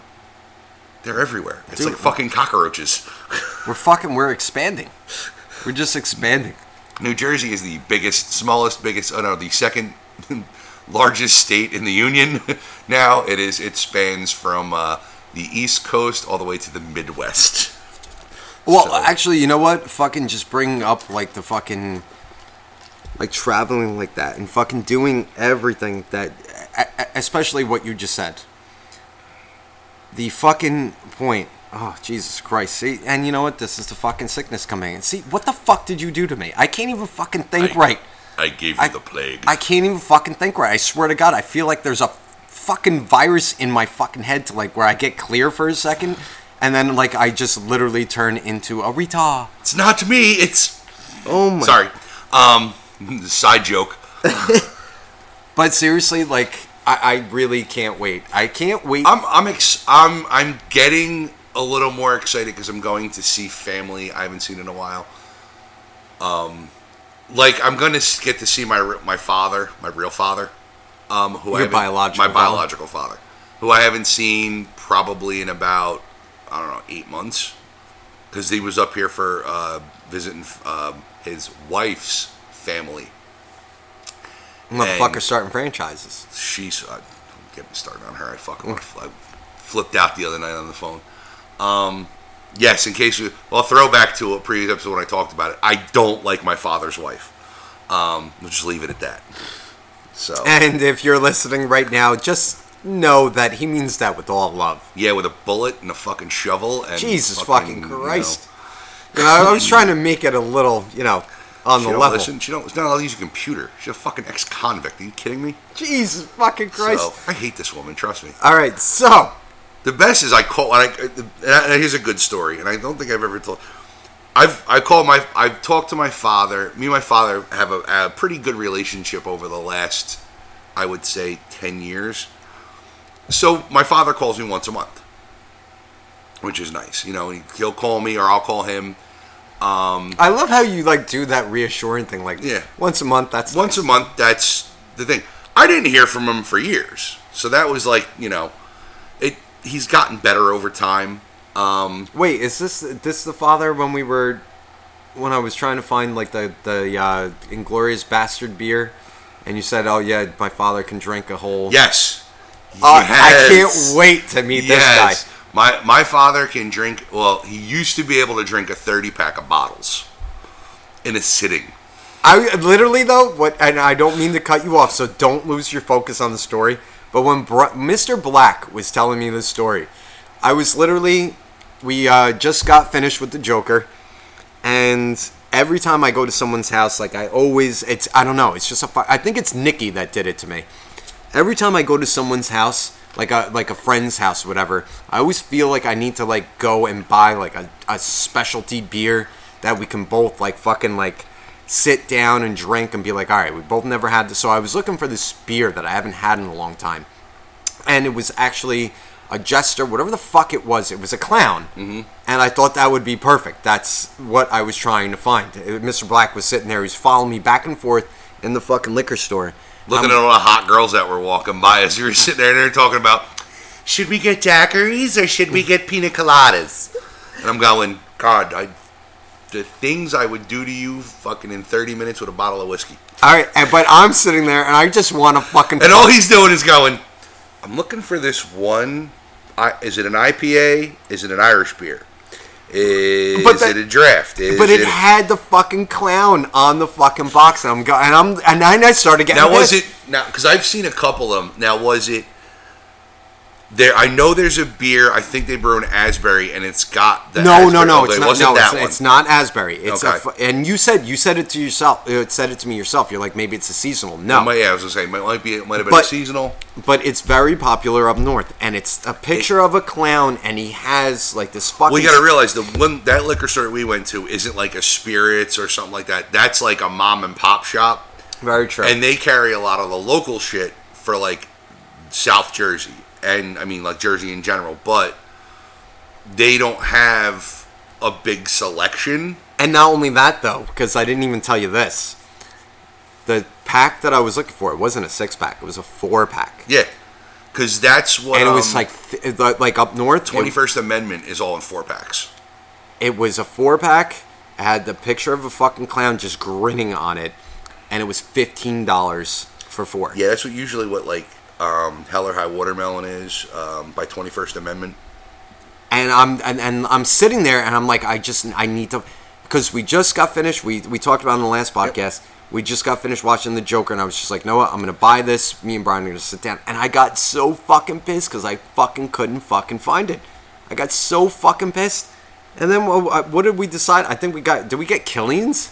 They're everywhere. It's Dude. like fucking cockroaches. We're fucking. We're expanding. We're just expanding. New Jersey is the biggest, smallest, biggest. Oh no, the second largest state in the union. now it is. It spans from uh, the East Coast all the way to the Midwest. Well, So- actually, you know what? Fucking just bring up like the fucking like traveling like that and fucking doing everything that, especially what you just said. The fucking point. Oh Jesus Christ! See, and you know what? This is the fucking sickness coming in. See, what the fuck did you do to me? I can't even fucking think I- right. I gave you I- the plague. I can't even fucking think right. I swear to God, I feel like there's a fucking virus in my fucking head to like where I get clear for a second, and then like I just literally turn into a retard. it's not me. It's Oh my! sorry. Um, side joke. But seriously, like I, I really can't wait. I can't wait. I'm I'm ex- I'm I'm getting a little more excited because I'm going to see family I haven't seen in a while. Um, like I'm going to get to see my my father, my real father, um, who I Your haven't- biological my father? biological father, who I haven't seen probably in about I don't know eight months, because he was up here for uh, visiting uh, his wife's family, Motherfucker starting franchises. She's uh, don't get me started on her. I fucking I flipped out the other night on the phone. Um, yes, in case you, well, throwback to a previous episode when I talked about it. I don't like my father's wife. Um, we'll just leave it at that. So And if you're listening right now, just know that he means that with all love. yeah, with a bullet and a fucking shovel and Jesus fucking, you know, Christ. You know, I was trying to make it a little, you know, on she the level. listen. She don't. She's not allowed to use a computer. She's a fucking ex-convict. Are you kidding me? Jesus fucking Christ. So I hate this woman. Trust me. All right, so The best is I call. And I, and here's a good story, and I don't think I've ever told. I've I call my I've talked to my father. Me and my father have a, a pretty good relationship over the last, I would say, ten years. So my father calls me once a month, which is nice. You know, he, he'll call me or I'll call him I love how you like do that reassuring thing. Like, Yeah. once a month. That's once a month. That's the thing. I didn't hear from him for years, so that was like you know, it. He's gotten better over time. Um, Wait, is this this the father when we were when I was trying to find like the the uh, Inglorious Bastard beer, and you said, "Oh yeah, my father can drink a whole." yes. Uh, I can't wait to meet Yes. this guy. My my father can drink. Well, he used to be able to drink a thirty pack of bottles in a sitting. I literally though, what, and I don't mean to cut you off, so don't lose your focus on the story. But when Br- Mr. Black was telling me this story, I was literally, we uh, just got finished with the Joker, and every time I go to someone's house, like I always, it's I don't know, it's just a, I think it's Nikki that did it to me. Every time I go to someone's house, like a like a friend's house, whatever, I always feel like I need to like go and buy like a, a specialty beer that we can both like fucking like sit down and drink and be like, all right, we both never had this. So I was looking for this beer that I haven't had in a long time, and it was actually a jester, whatever the fuck it was. It was a clown, mm-hmm. and I thought that would be perfect. That's what I was trying to find. Mr. Black was sitting there. He was following me back and forth in the fucking liquor store. Looking Um, at all the hot girls that were walking by as you were sitting there and they're talking about, should we get daiquiris or should we get pina coladas? And I'm going, God, I, the things I would do to you fucking in 30 minutes with a bottle of whiskey. All right, but I'm sitting there and I just want to fucking. And all he's doing is going, I'm looking for this one. I, is it an IPA? Is it an Irish beer? Is But that- it a draft? Is but it had the fucking clown on the fucking box, and I'm go- and I'm and I started getting. now was it now because I've seen a couple of them. Now was it there? I know there's a beer. I think they brew in Asbury, and it's got the No, no, Asbury- no, okay, it's it not. wasn't No, that it's, one. it's not Asbury. It's a Okay. fu- and you said you said it to yourself. Uh, you said it to me yourself. You're like maybe it's a seasonal. It No, might- yeah, I was gonna say it might, might be it might have been But- a seasonal. but it's very popular up north, and it's a picture of a clown, and he has like this fucking. Well, you got to realize the one that liquor store we went to isn't like a spirits or something like that. That's like a mom and pop shop. very true. and they carry a lot of the local shit for like South Jersey and I mean like Jersey in general, but they don't have a big selection. And not only that, though, because I didn't even tell you this. The pack that I was looking for, it wasn't a six pack. It was a four pack. Yeah, because that's what And it was um, like, th- like like up north. Twenty first Amendment is all in four packs. It was a four pack. It had the picture of a fucking clown just grinning on it, and it was fifteen dollars for four. Yeah, that's what usually what like um, Hell or High Watermelon is um, by Twenty First Amendment. and I'm and, and I'm sitting there and I'm like I just I need to because we just got finished we we talked about it in the last podcast. We just got finished watching the Joker and I was just like no what? I'm gonna buy this. Me and Brian are gonna sit down. And I got so fucking pissed because I fucking couldn't fucking find it. I got so fucking pissed. And then what, what did we decide? I think we got did we get Killian's?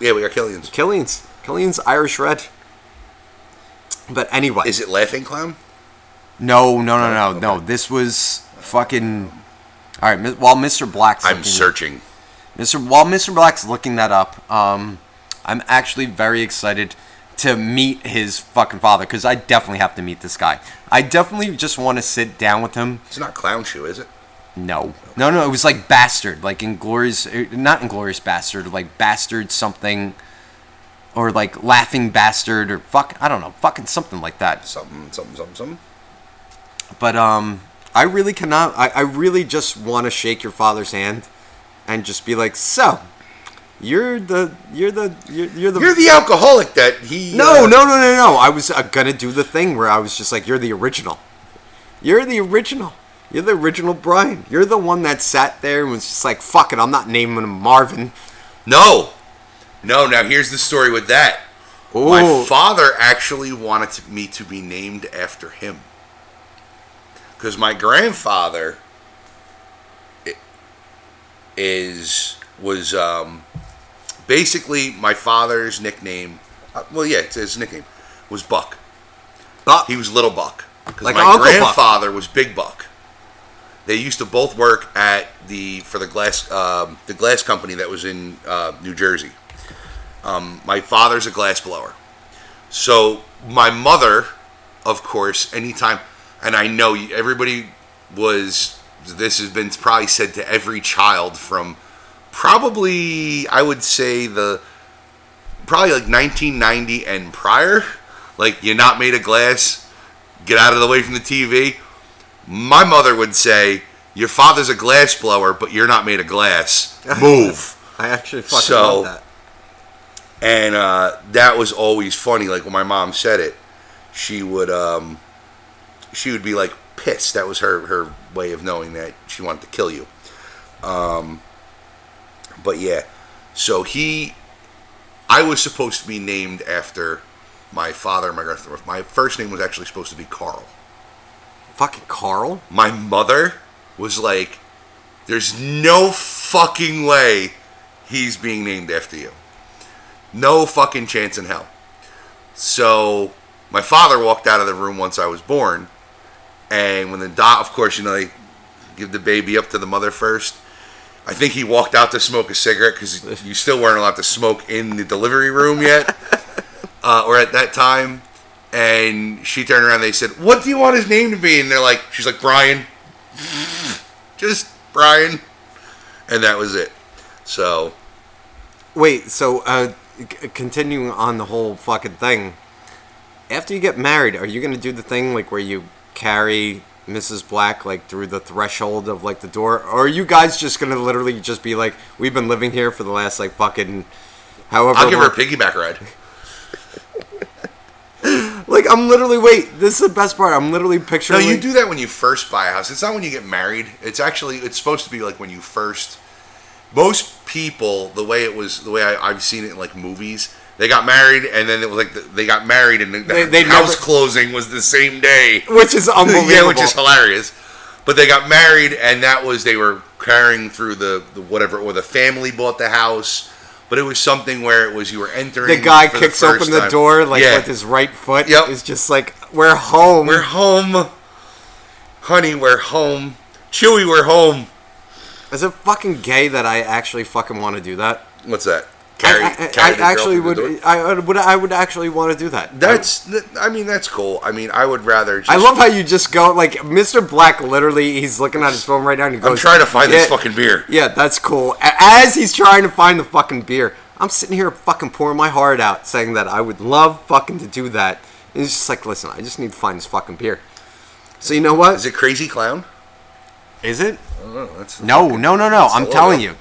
Yeah, we got Killian's. Killian's. Killian's Irish Red but anyway Is it Laughing Clown? no no no no no this was fucking all right mi- while Mr. Black's I'm looking- searching. Mr. While Mr. Black's looking that up, um, I'm actually very excited to meet his fucking father because I definitely have to meet this guy. I definitely just want to sit down with him. It's not Clown Shoe, is it? No, no, no. It was like bastard, like inglorious, uh, not inglorious bastard, like bastard something, or like laughing bastard, or fuck, I don't know, fucking something like that. Something, something, something, something. But um, I really cannot. I, I really just want to shake your father's hand, and just be like, so, You're the you're the you're, you're the You're the alcoholic that he. No, uh, no, no, no, no. I was uh, gonna do the thing where I was just like, "You're the original. You're the original. You're the original Brian. You're the one that sat there and was just like, fuck it, I'm not naming him Marvin." No, no. Now here's the story with that. My father actually wanted me to be named after him because my grandfather is was um, basically my father's nickname. Uh, well, yeah, it's his nickname was Buck. Buck. He was Little Buck because Like my Uncle Buck. grandfather was Big Buck. They used to both work at the for the glass um, the glass company that was in uh, New Jersey. Um, my father's a glass blower, so my mother, of course, anytime, and I know everybody was. This has been probably said to every child from probably I would say the probably like 1990 and prior. Like you're not made of glass. Get out of the way from the TV. My mother would say, "Your father's a glass blower, but you're not made of glass. Move." I actually fucking So- love that. And uh, that was always funny. Like when my mom said it, she would um, she would be like pissed. That was her her way of knowing that she wanted to kill you. Um, but yeah, so he, I was supposed to be named after my father and my grandfather. My first name was actually supposed to be Carl. Fucking Carl. My mother was like, "There's no fucking way he's being named after you. No fucking chance in hell." So my father walked out of the room once I was born, and when the dot, of course, you know, they give the baby up to the mother first. I think he walked out to smoke a cigarette because you still weren't allowed to smoke in the delivery room yet, uh, or at that time. And she turned around. and They said, "What do you want his name to be?" And they're like, "She's like Brian, just Brian," and that was it. So Wait, so uh, c- continuing on the whole fucking thing. After you get married, are you gonna do the thing like where you carry Mrs. Black like through the threshold of like the door, or are you guys just gonna literally just be like, we've been living here for the last like fucking however? I'll give her a piggyback ride. Like I'm literally wait. This is the best part. I'm literally picturing. No, you like- do that when you first buy a house. It's not when you get married. It's actually it's supposed to be like when you first. Most people, the way it was, the way I, I've seen it in like movies, they got married and then it was like the, they got married and the, They- house never- closing was the same day. which is unbelievable. yeah, which is hilarious. But they got married, and that was they were carrying through the, the whatever, or the family bought the house. But it was something where it was you were entering. the guy kicks first open the time. door like Yeah. with his right foot. Yep. It's just like we're home. We're home, honey. We're home. Chewy, we're home. Is it fucking gay that I actually fucking want to do that? What's that? Carry, I, I- carry I the girl actually would. I would. I would actually want to do that. That's. I mean, that's cool. I mean, I would rather. Just, I love how you just go like Mr. Black. Literally, he's looking at his phone right now and he goes, I'm trying to find this fucking beer. Yeah, that's cool. As he's trying to find the fucking beer, I'm sitting here fucking pouring my heart out, saying that I would love fucking to do that. And he's just like, listen, I just need to find this fucking beer. So you know what? Is it Crazy Clown? Is it? I don't know. That's No, no, no, no. It's I'm telling you.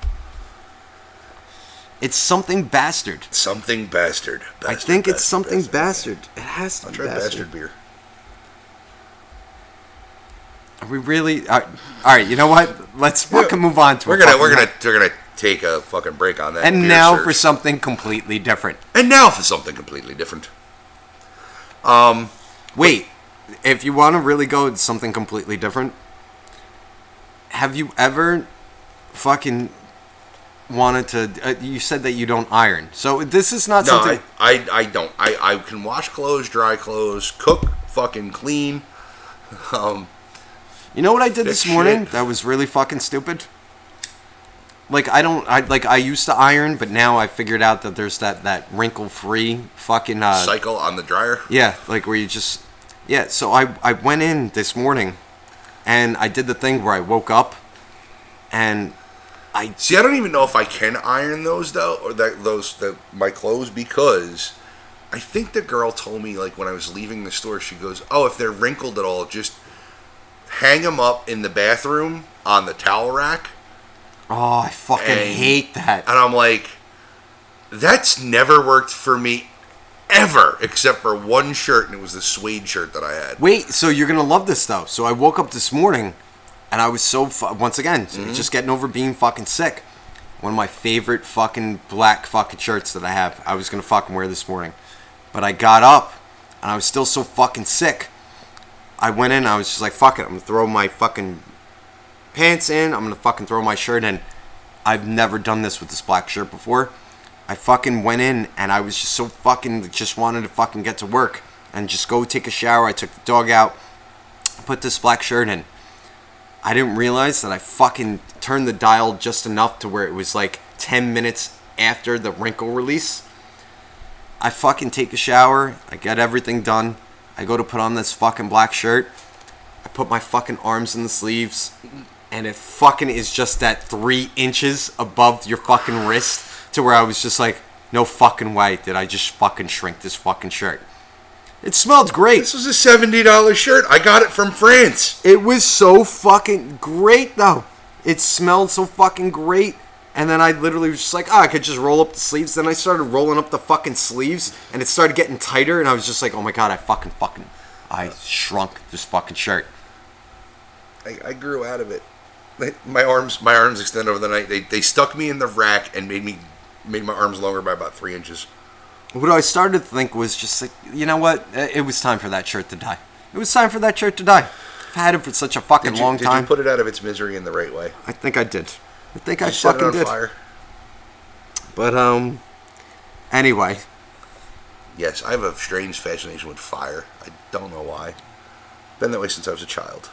It's something bastard. something bastard. I Bastard, think it's bastard, something bastard. It has to I'll be try bastard. bastard beer. Are we really? All right, all right, you know what? Let's fucking move on to. We're gonna we're gonna we're gonna take a fucking break on that. And now search. for something completely different. and now for something completely different. Um, wait, if you want to really go something completely different, have you ever fucking wanted to? Uh, you said that you don't iron, so this is not No, something. I, I I don't. I I can wash clothes, dry clothes, cook, fucking clean. Um, You know what I did this morning? shit. That was really fucking stupid. Like I don't, I like I used to iron, but now I figured out that there's that that wrinkle free fucking uh, cycle on the dryer. Yeah, like where you just yeah. So I I went in this morning, and I did the thing where I woke up, and I See, I don't even know if I can iron those though, or that those the my clothes because I think the girl told me like when I was leaving the store, she goes, "Oh, if they're wrinkled at all, just hang them up in the bathroom on the towel rack." oh I fucking And- hate that. And I'm like, That's never worked for me ever, except for one shirt, and it was the suede shirt that I had. Wait, so you're gonna love this though. So I woke up this morning, and I was so fu- once again mm-hmm. just getting over being fucking sick. One of my favorite fucking black fucking shirts that I have. I was gonna fucking wear this morning, but I got up, and I was still so fucking sick. I went in. I was just like, fuck it. I'm gonna throw my fucking pants in. I'm gonna fucking throw my shirt in. I've never done this with this black shirt before. I fucking went in and I was just so fucking just wanted to fucking get to work and just go take a shower. I took the dog out, put this black shirt in. I didn't realize that I fucking turned the dial just enough to where it was like 10 minutes after the wrinkle release. I fucking take a shower. I get everything done. I go to put on this fucking black shirt. I put my fucking arms in the sleeves. And it fucking is just that three inches above your fucking wrist to where I was just like, no fucking way did I just fucking shrink this fucking shirt. It smelled great. This was a seventy dollars shirt. I got it from France. It was so fucking great though. It smelled so fucking great. And then I literally was just like, oh, I could just roll up the sleeves. Then I started rolling up the fucking sleeves and it started getting tighter. And I was just like, oh my God, I fucking fucking, I shrunk this fucking shirt. I, I grew out of it. They- My arms, my arms extended over the night. They, they stuck me in the rack and made me made my arms longer by about three inches. What I started to think was just like, you know what? Uh, It was time for that shirt to die. It was time for that shirt to die. I've had it for such a fucking Did you, long did time. you put it out of its misery in the right way? I think I did. I think I You set it fucking on did. fire. But um, anyway, Yes, I have a strange fascination with fire. I don't know why. Been that way since I was a child.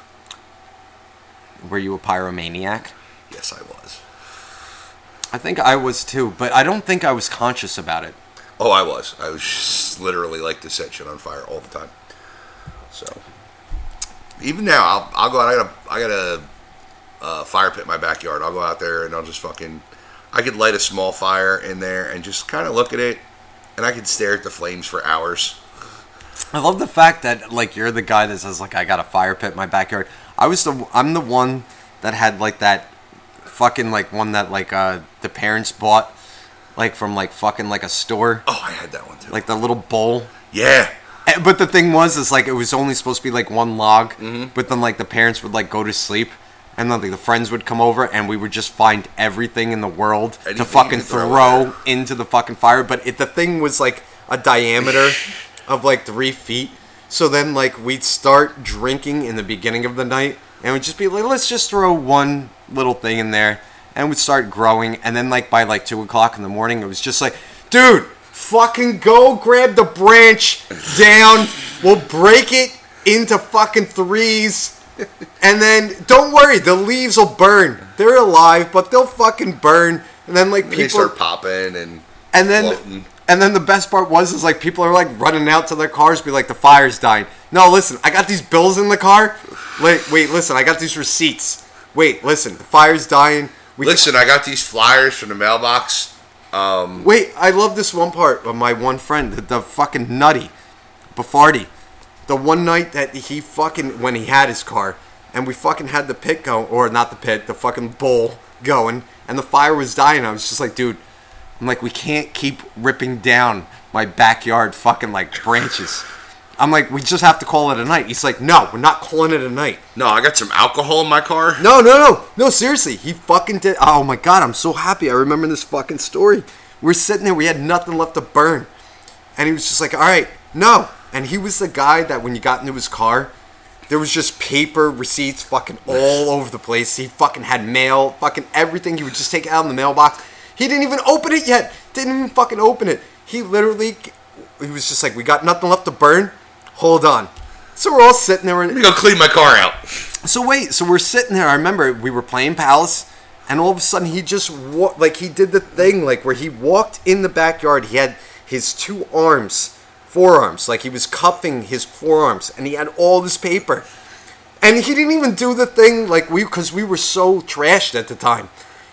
were you a pyromaniac? Yes, I was. I think I was too, but I don't think I was conscious about it. Oh, I was. I was literally like to set shit on fire all the time. So even now, I'll, I'll go out. I got a I got a uh, fire pit in my backyard. I'll go out there and I'll just fucking. I could light a small fire in there and just kind of look at it, and I could stare at the flames for hours. I love the fact that like you're the guy that says like I got a fire pit in my backyard. I was the I'm the one that had like that fucking like one that like uh the parents bought like from like fucking like a store Oh, I had that one too. like the little bowl. yeah, Eh, But the thing was is like it was only supposed to be like one log, Mm-hmm. but then like the parents would like go to sleep. And then like, the friends would come over, and we would just find everything in the world to fucking throw throw into the fucking fire. But it, the thing was like a diameter of like three feet. So then like we'd start drinking in the beginning of the night, and we'd just be like, let's just throw one little thing in there, and we'd start growing. And then like by like two o'clock in the morning, it was just like, dude, fucking go grab the branch down. We'll break it into fucking threes. And then don't worry, the leaves will burn. They're alive, but they'll fucking burn. And then like they people start popping and and then floating. and then the best part was is like people are like running out to their cars, be like the fire's dying. No, listen, I got these bills in the car. Wait, wait, listen, I got these receipts. Wait, listen, the fire's dying. We Listen, I got these flyers from the mailbox. Um, Wait, I love this one part of my one friend, the, the fucking nutty, Bafardi. The one night that he fucking when he had his car, and we fucking had the pit go, or not the pit, the fucking bowl going, and the fire was dying. I was just like, dude, I'm like, we can't keep ripping down my backyard fucking like branches. I'm like, we just have to call it a night. He's like, no, we're not calling it a night. no, I got some alcohol in my car. No, no, no, no. Seriously, he fucking did. Oh my god, I'm so happy. I remember this fucking story. We're sitting there, we had nothing left to burn, and he was just like, "All right, no." And he was the guy that when you got into his car, there was just paper receipts fucking all over the place. He fucking had mail, fucking everything. He would just take it out in the mailbox. He didn't even open it yet. Didn't even fucking open it. He literally, he was just like, "We got nothing left to burn. Hold on." So we're all sitting there. And, Let me go clean my car out. so wait, so we're sitting there. I remember we were playing Palace, and all of a sudden he just wa- like he did the thing like where he walked in the backyard. He had his two arms, forearms, like he was cupping his forearms, and he had all this paper, and he didn't even do the thing like we because we were so trashed at the time.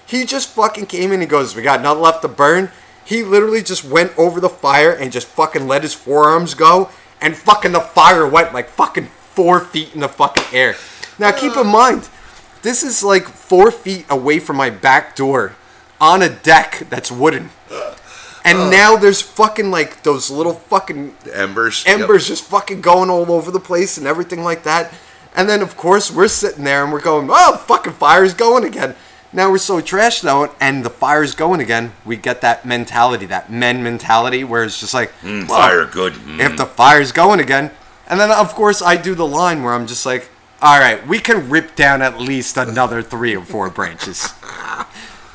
He just fucking came in and goes, "We got nothing left to burn." He literally just went over the fire and just fucking let his forearms go, and fucking the fire went like fucking four feet in the fucking air. Now keep in mind, this is like four feet away from my back door, on a deck that's wooden. And now there's fucking like those little fucking The embers. Yep. embers just fucking going all over the place and everything like that. And then of course we're sitting there and we're going, oh, fucking fire's going again. Now we're so trashed out and the fire's going again. We get that mentality, that men mentality, where it's just like, Mm, well, fire, good. Mm. if the fire's going again. And then of course I do the line where I'm just like, all right, we can rip down at least another three or four branches.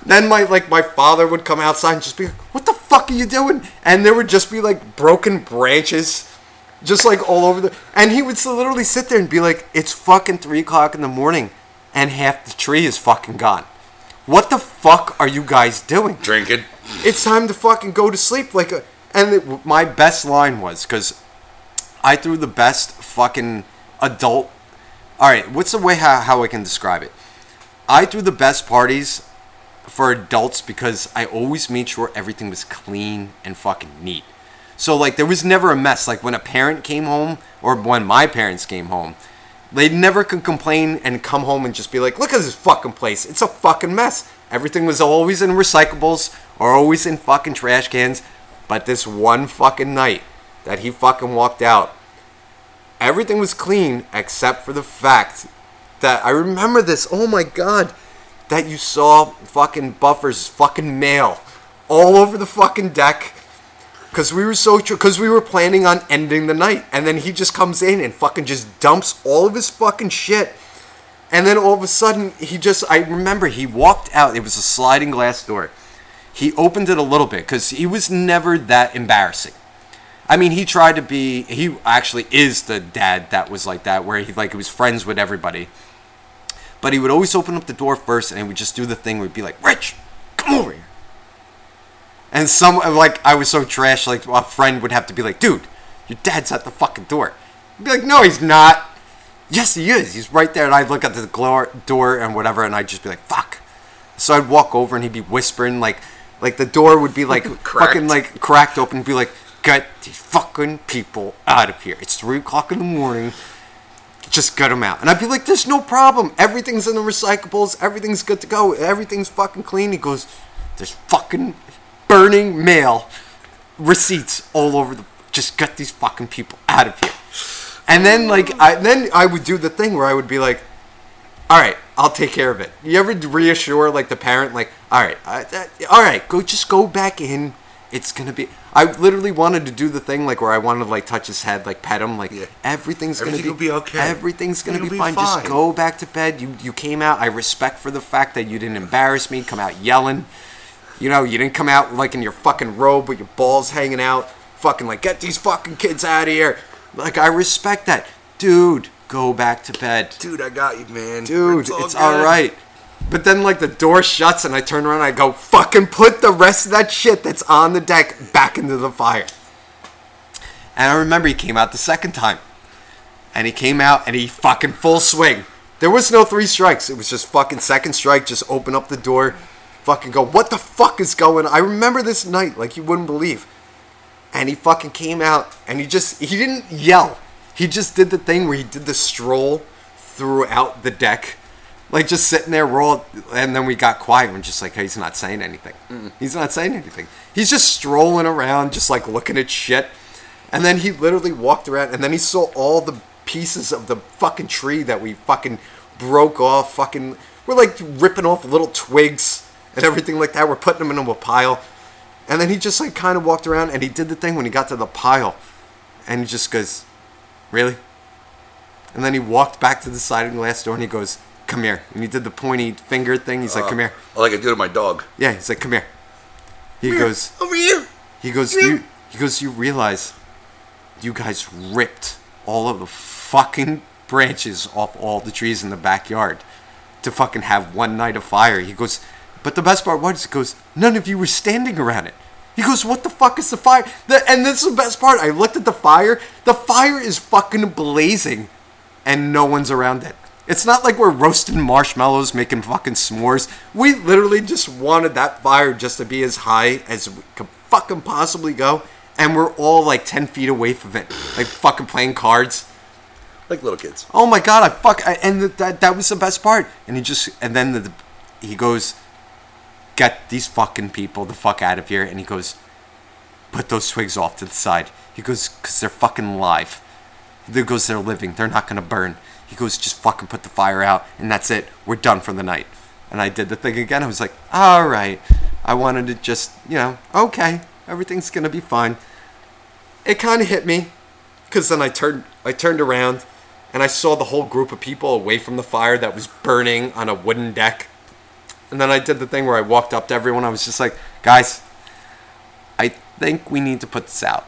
Then my like my father would come outside and just be like, "What the fuck are you doing?" And there would just be like broken branches, just like all over the. And he would literally sit there and be like, "It's fucking three o'clock in the morning, and half the tree is fucking gone. What the fuck are you guys doing? Drinking. It's time to fucking go to sleep." Like, a, and it, my best line was because I threw the best fucking adult. All right, what's the way how, how I can describe it? I threw the best parties for adults because I always made sure everything was clean and fucking neat. So like there was never a mess. Like when a parent came home or when my parents came home, they never could complain and come home and just be like, "Look at this fucking place. It's a fucking mess." Everything was always in recyclables or always in fucking trash cans. But this one fucking night that he fucking walked out, everything was clean except for the fact that I remember this. Oh my god, that you saw fucking Buffer's fucking mail all over the fucking deck. Cause we were so because we were planning on ending the night, and then he just comes in and fucking just dumps all of his fucking shit, and then all of a sudden he just I remember he walked out. It was a sliding glass door. He opened it a little bit because he was never that embarrassing. I mean, he tried to be. He actually is the dad that was like that, where he like he was friends with everybody. But he would always open up the door first, and he would just do the thing. He'd be like, "Rich, come over here." And some like I was so trash. Like a friend would have to be like, "Dude, your dad's at the fucking door." I'd be like, "No, he's not." Yes, he is. He's right there. And I'd look at the door and whatever, and I'd just be like, "Fuck." So I'd walk over, and he'd be whispering like, like the door would be like fucking like cracked open, and be like, "Get these fucking people out of here! It's three o'clock in the morning." just get them out. And I'd be like, there's no problem. Everything's in the recyclables. Everything's good to go. Everything's fucking clean. He goes, there's fucking burning mail receipts all over the. Just get these fucking people out of here. And then like I then I would do the thing where I would be like, all right, I'll take care of it. You ever reassure like the parent like, all right, I, that, all right, go just go back in. It's gonna be. I literally wanted to do the thing like where I wanted to like touch his head, like pet him, like Yeah. everything's gonna Everything be, be okay. Everything's gonna be, be fine. Just go back to bed. You you came out. I respect for the fact that you didn't embarrass me. Come out yelling. You know, you didn't come out like in your fucking robe with your balls hanging out. Fucking like get these fucking kids out of here. Like I respect that, dude. Go back to bed Dude, I got you, man. dude, it's, good. all right. But then, like, the door shuts, and I turn around and I go, fucking put the rest of that shit that's on the deck back into the fire. And I remember he came out the second time. And he came out and he fucking full swing. There was no three strikes. It was just fucking second strike, just open up the door, fucking go, what the fuck is going on? I remember this night like you wouldn't believe. And he fucking came out and he just, he didn't yell. He just did the thing where he did the stroll throughout the deck. Like just sitting there, all, and then we got quiet and just like, hey, he's not saying anything. He's not saying anything. He's just strolling around, just like looking at shit. And then he literally walked around, and then he saw all the pieces of the fucking tree that we fucking broke off. Fucking, we're like ripping off little twigs and everything like that. We're putting them into a pile. And then he just like kind of walked around, and he did the thing when he got to the pile, and he just goes, "Really?" And then he walked back to the sliding glass door, and he goes, "Come here." And he did the pointy finger thing. He's like, uh, "Come here." Like I do to my dog. Yeah, he's like, "Come here." He goes, Over here. he goes, you, he goes, you realize you guys ripped all of the fucking branches off all the trees in the backyard to fucking have one night of fire. He goes, but the best part was, he goes, none of you were standing around it. He goes, what the fuck is the fire? The, and this is the best part. I looked at the fire. The fire is fucking blazing and no one's around it. It's not like we're roasting marshmallows, making fucking s'mores. We literally just wanted that fire just to be as high as we could fucking possibly go. And we're all like 10 feet away from it. Like fucking playing cards. Like little kids. Oh my god, I fuck. I, and th- that, that was the best part. And he just, and then the, he goes, get these fucking people the fuck out of here. And he goes, put those twigs off to the side. He goes, because they're fucking live. He goes, they're living. They're not going to burn. He goes, just fucking put the fire out, and that's it. We're done for the night. And I did the thing again. I was like, all right. I wanted to just, you know, okay, everything's going to be fine. It kind of hit me, because then I turned, I turned around, and I saw the whole group of people away from the fire that was burning on a wooden deck. And then I did the thing where I walked up to everyone. I was just like, guys, I think we need to put this out.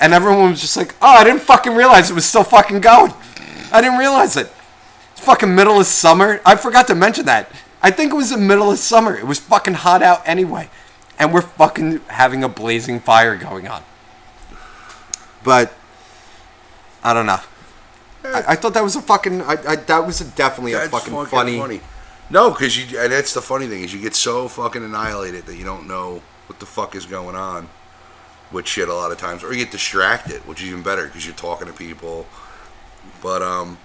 And everyone was just like, oh, I didn't fucking realize it was still fucking going. I didn't realize it. It's fucking middle of summer. I forgot to mention that. I think it was the middle of summer. It was fucking hot out anyway. And we're fucking having a blazing fire going on. But, I don't know. I, I thought that was a fucking. I, I that was a definitely a That's fucking, funny. No, because you and that's the funny thing is you get so fucking annihilated that you don't know what the fuck is going on with shit a lot of times, or you get distracted, which is even better because you're talking to people. But um,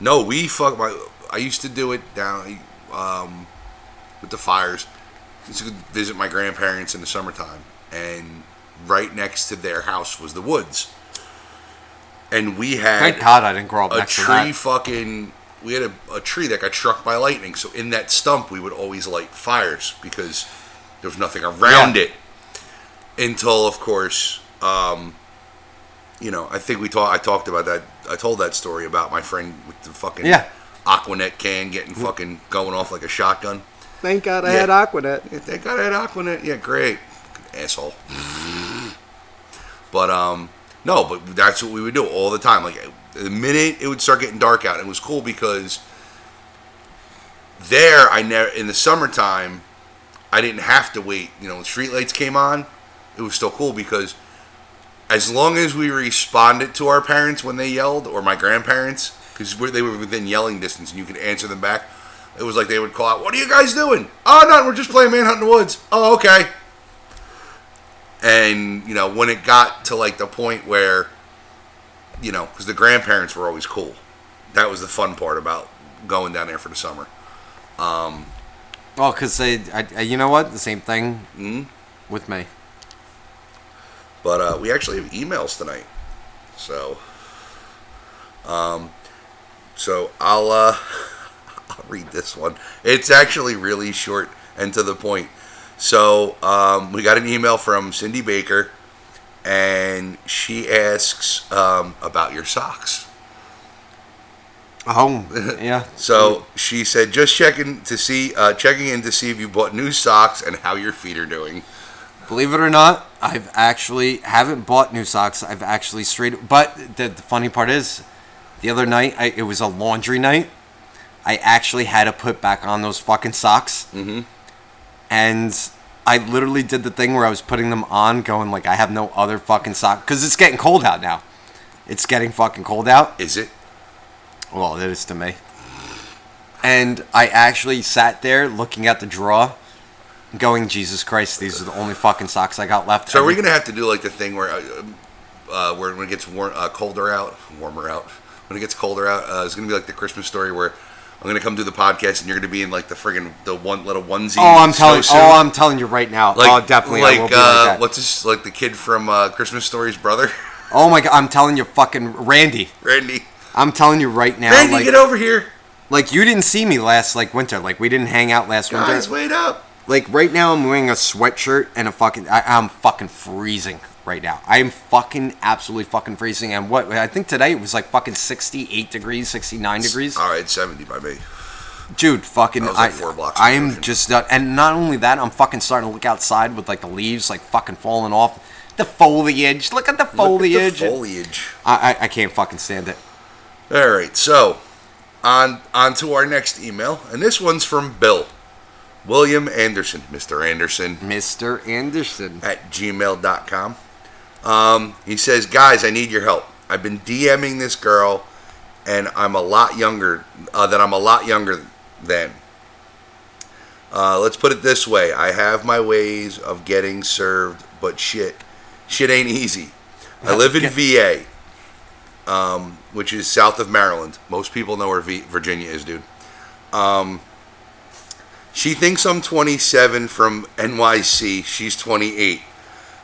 no, we fuck my. I used to do it down um with the fires. I used to visit my grandparents in the summertime, and right next to their house was the woods. And we had Thank God I didn't grow up a next to tree fucking we had a, a tree that got struck by lightning so in that stump we would always light fires because there was nothing around Yeah. it until of course um, you know i think we talked i talked about that i told that story about my friend with the fucking Yeah. aquanet can getting fucking going off like a shotgun Thank God I Yeah. had Aquanet. yeah, thank God I had Aquanet. Yeah, great. Asshole. but um, no, but that's what we would do all the time. Like the minute it would start getting dark out, it was cool because there I never in the summertime I didn't have to wait. You know, when street lights came on, it was still cool because as long as we responded to our parents when they yelled or my grandparents, because they were within yelling distance and you could answer them back. It was like they would call out, "What are you guys doing?" "Oh, no, we're just playing Manhunt in the Woods." "Oh, okay." And you know, when it got to like the point where, you know, because the grandparents were always cool. That was the fun part about going down there for the summer. Well, because they, I, I- you know what? The same thing Mhm. with me. But uh, we actually have emails tonight, so um, so I'll uh, I'll read this one. It's actually really short and to the point. So um, we got an email from Cindy Baker, and she asks um, about your socks. Oh, yeah. So she said, just checking to see, uh, checking in to see if you bought new socks and how your feet are doing. Believe it or not, I've actually haven't bought new socks. I've actually straight. But the, the funny part is, the other night I, it was a laundry night. I actually had to put back on those fucking socks, Mhm. and I literally did the thing where I was putting them on, going like I have no other fucking sock because it's getting cold out now. It's getting fucking cold out. Is it? Well, it is to me. And I actually sat there looking at the drawer, going, Jesus Christ, these are the only fucking socks I got left. So are we gonna have to do like the thing where, uh, uh, where when it gets war- uh, colder out, warmer out, when it gets colder out, uh, it's gonna be like the Christmas story where I'm gonna come do the podcast and you're gonna be in like the friggin' the one little onesie. Oh, I'm telling. snowsuit. Oh, I'm telling you right now. like oh, definitely. like I will be uh, like that. what's this? Like the kid from uh, Christmas Story's brother, Oh my god, I'm telling you, fucking Randy. Randy. I'm telling you right now. Randy, like, get over here, like you didn't see me last like winter. Like we didn't hang out last guys. winter. Guys, wait up. Like right now, I'm wearing a sweatshirt and a fucking. I, I'm fucking freezing right now. I am fucking absolutely fucking freezing. And what I think today it was like fucking 68 degrees, 69 degrees. All right, seventy by me. Dude, fucking, I, like four blocks I am just, not, and not only that, I'm fucking starting to look outside with like the leaves like fucking falling off, the foliage. Look at the Look at the foliage. foliage. I, I, I can't fucking stand it. All right, so on on to our next email, and this one's from Bill William Anderson, Mr. Anderson Mr. Anderson. at gmail.com. Um, he says, Guys, I need your help. I've been DMing this girl, and I'm a lot younger, uh, that I'm a lot younger than. Uh, let's put it this way I have my ways of getting served, but shit, shit ain't easy. I live in VA, um, which is south of Maryland. Most people know where v- Virginia is, dude. Um, she thinks I'm 27 from NYC. She's 28.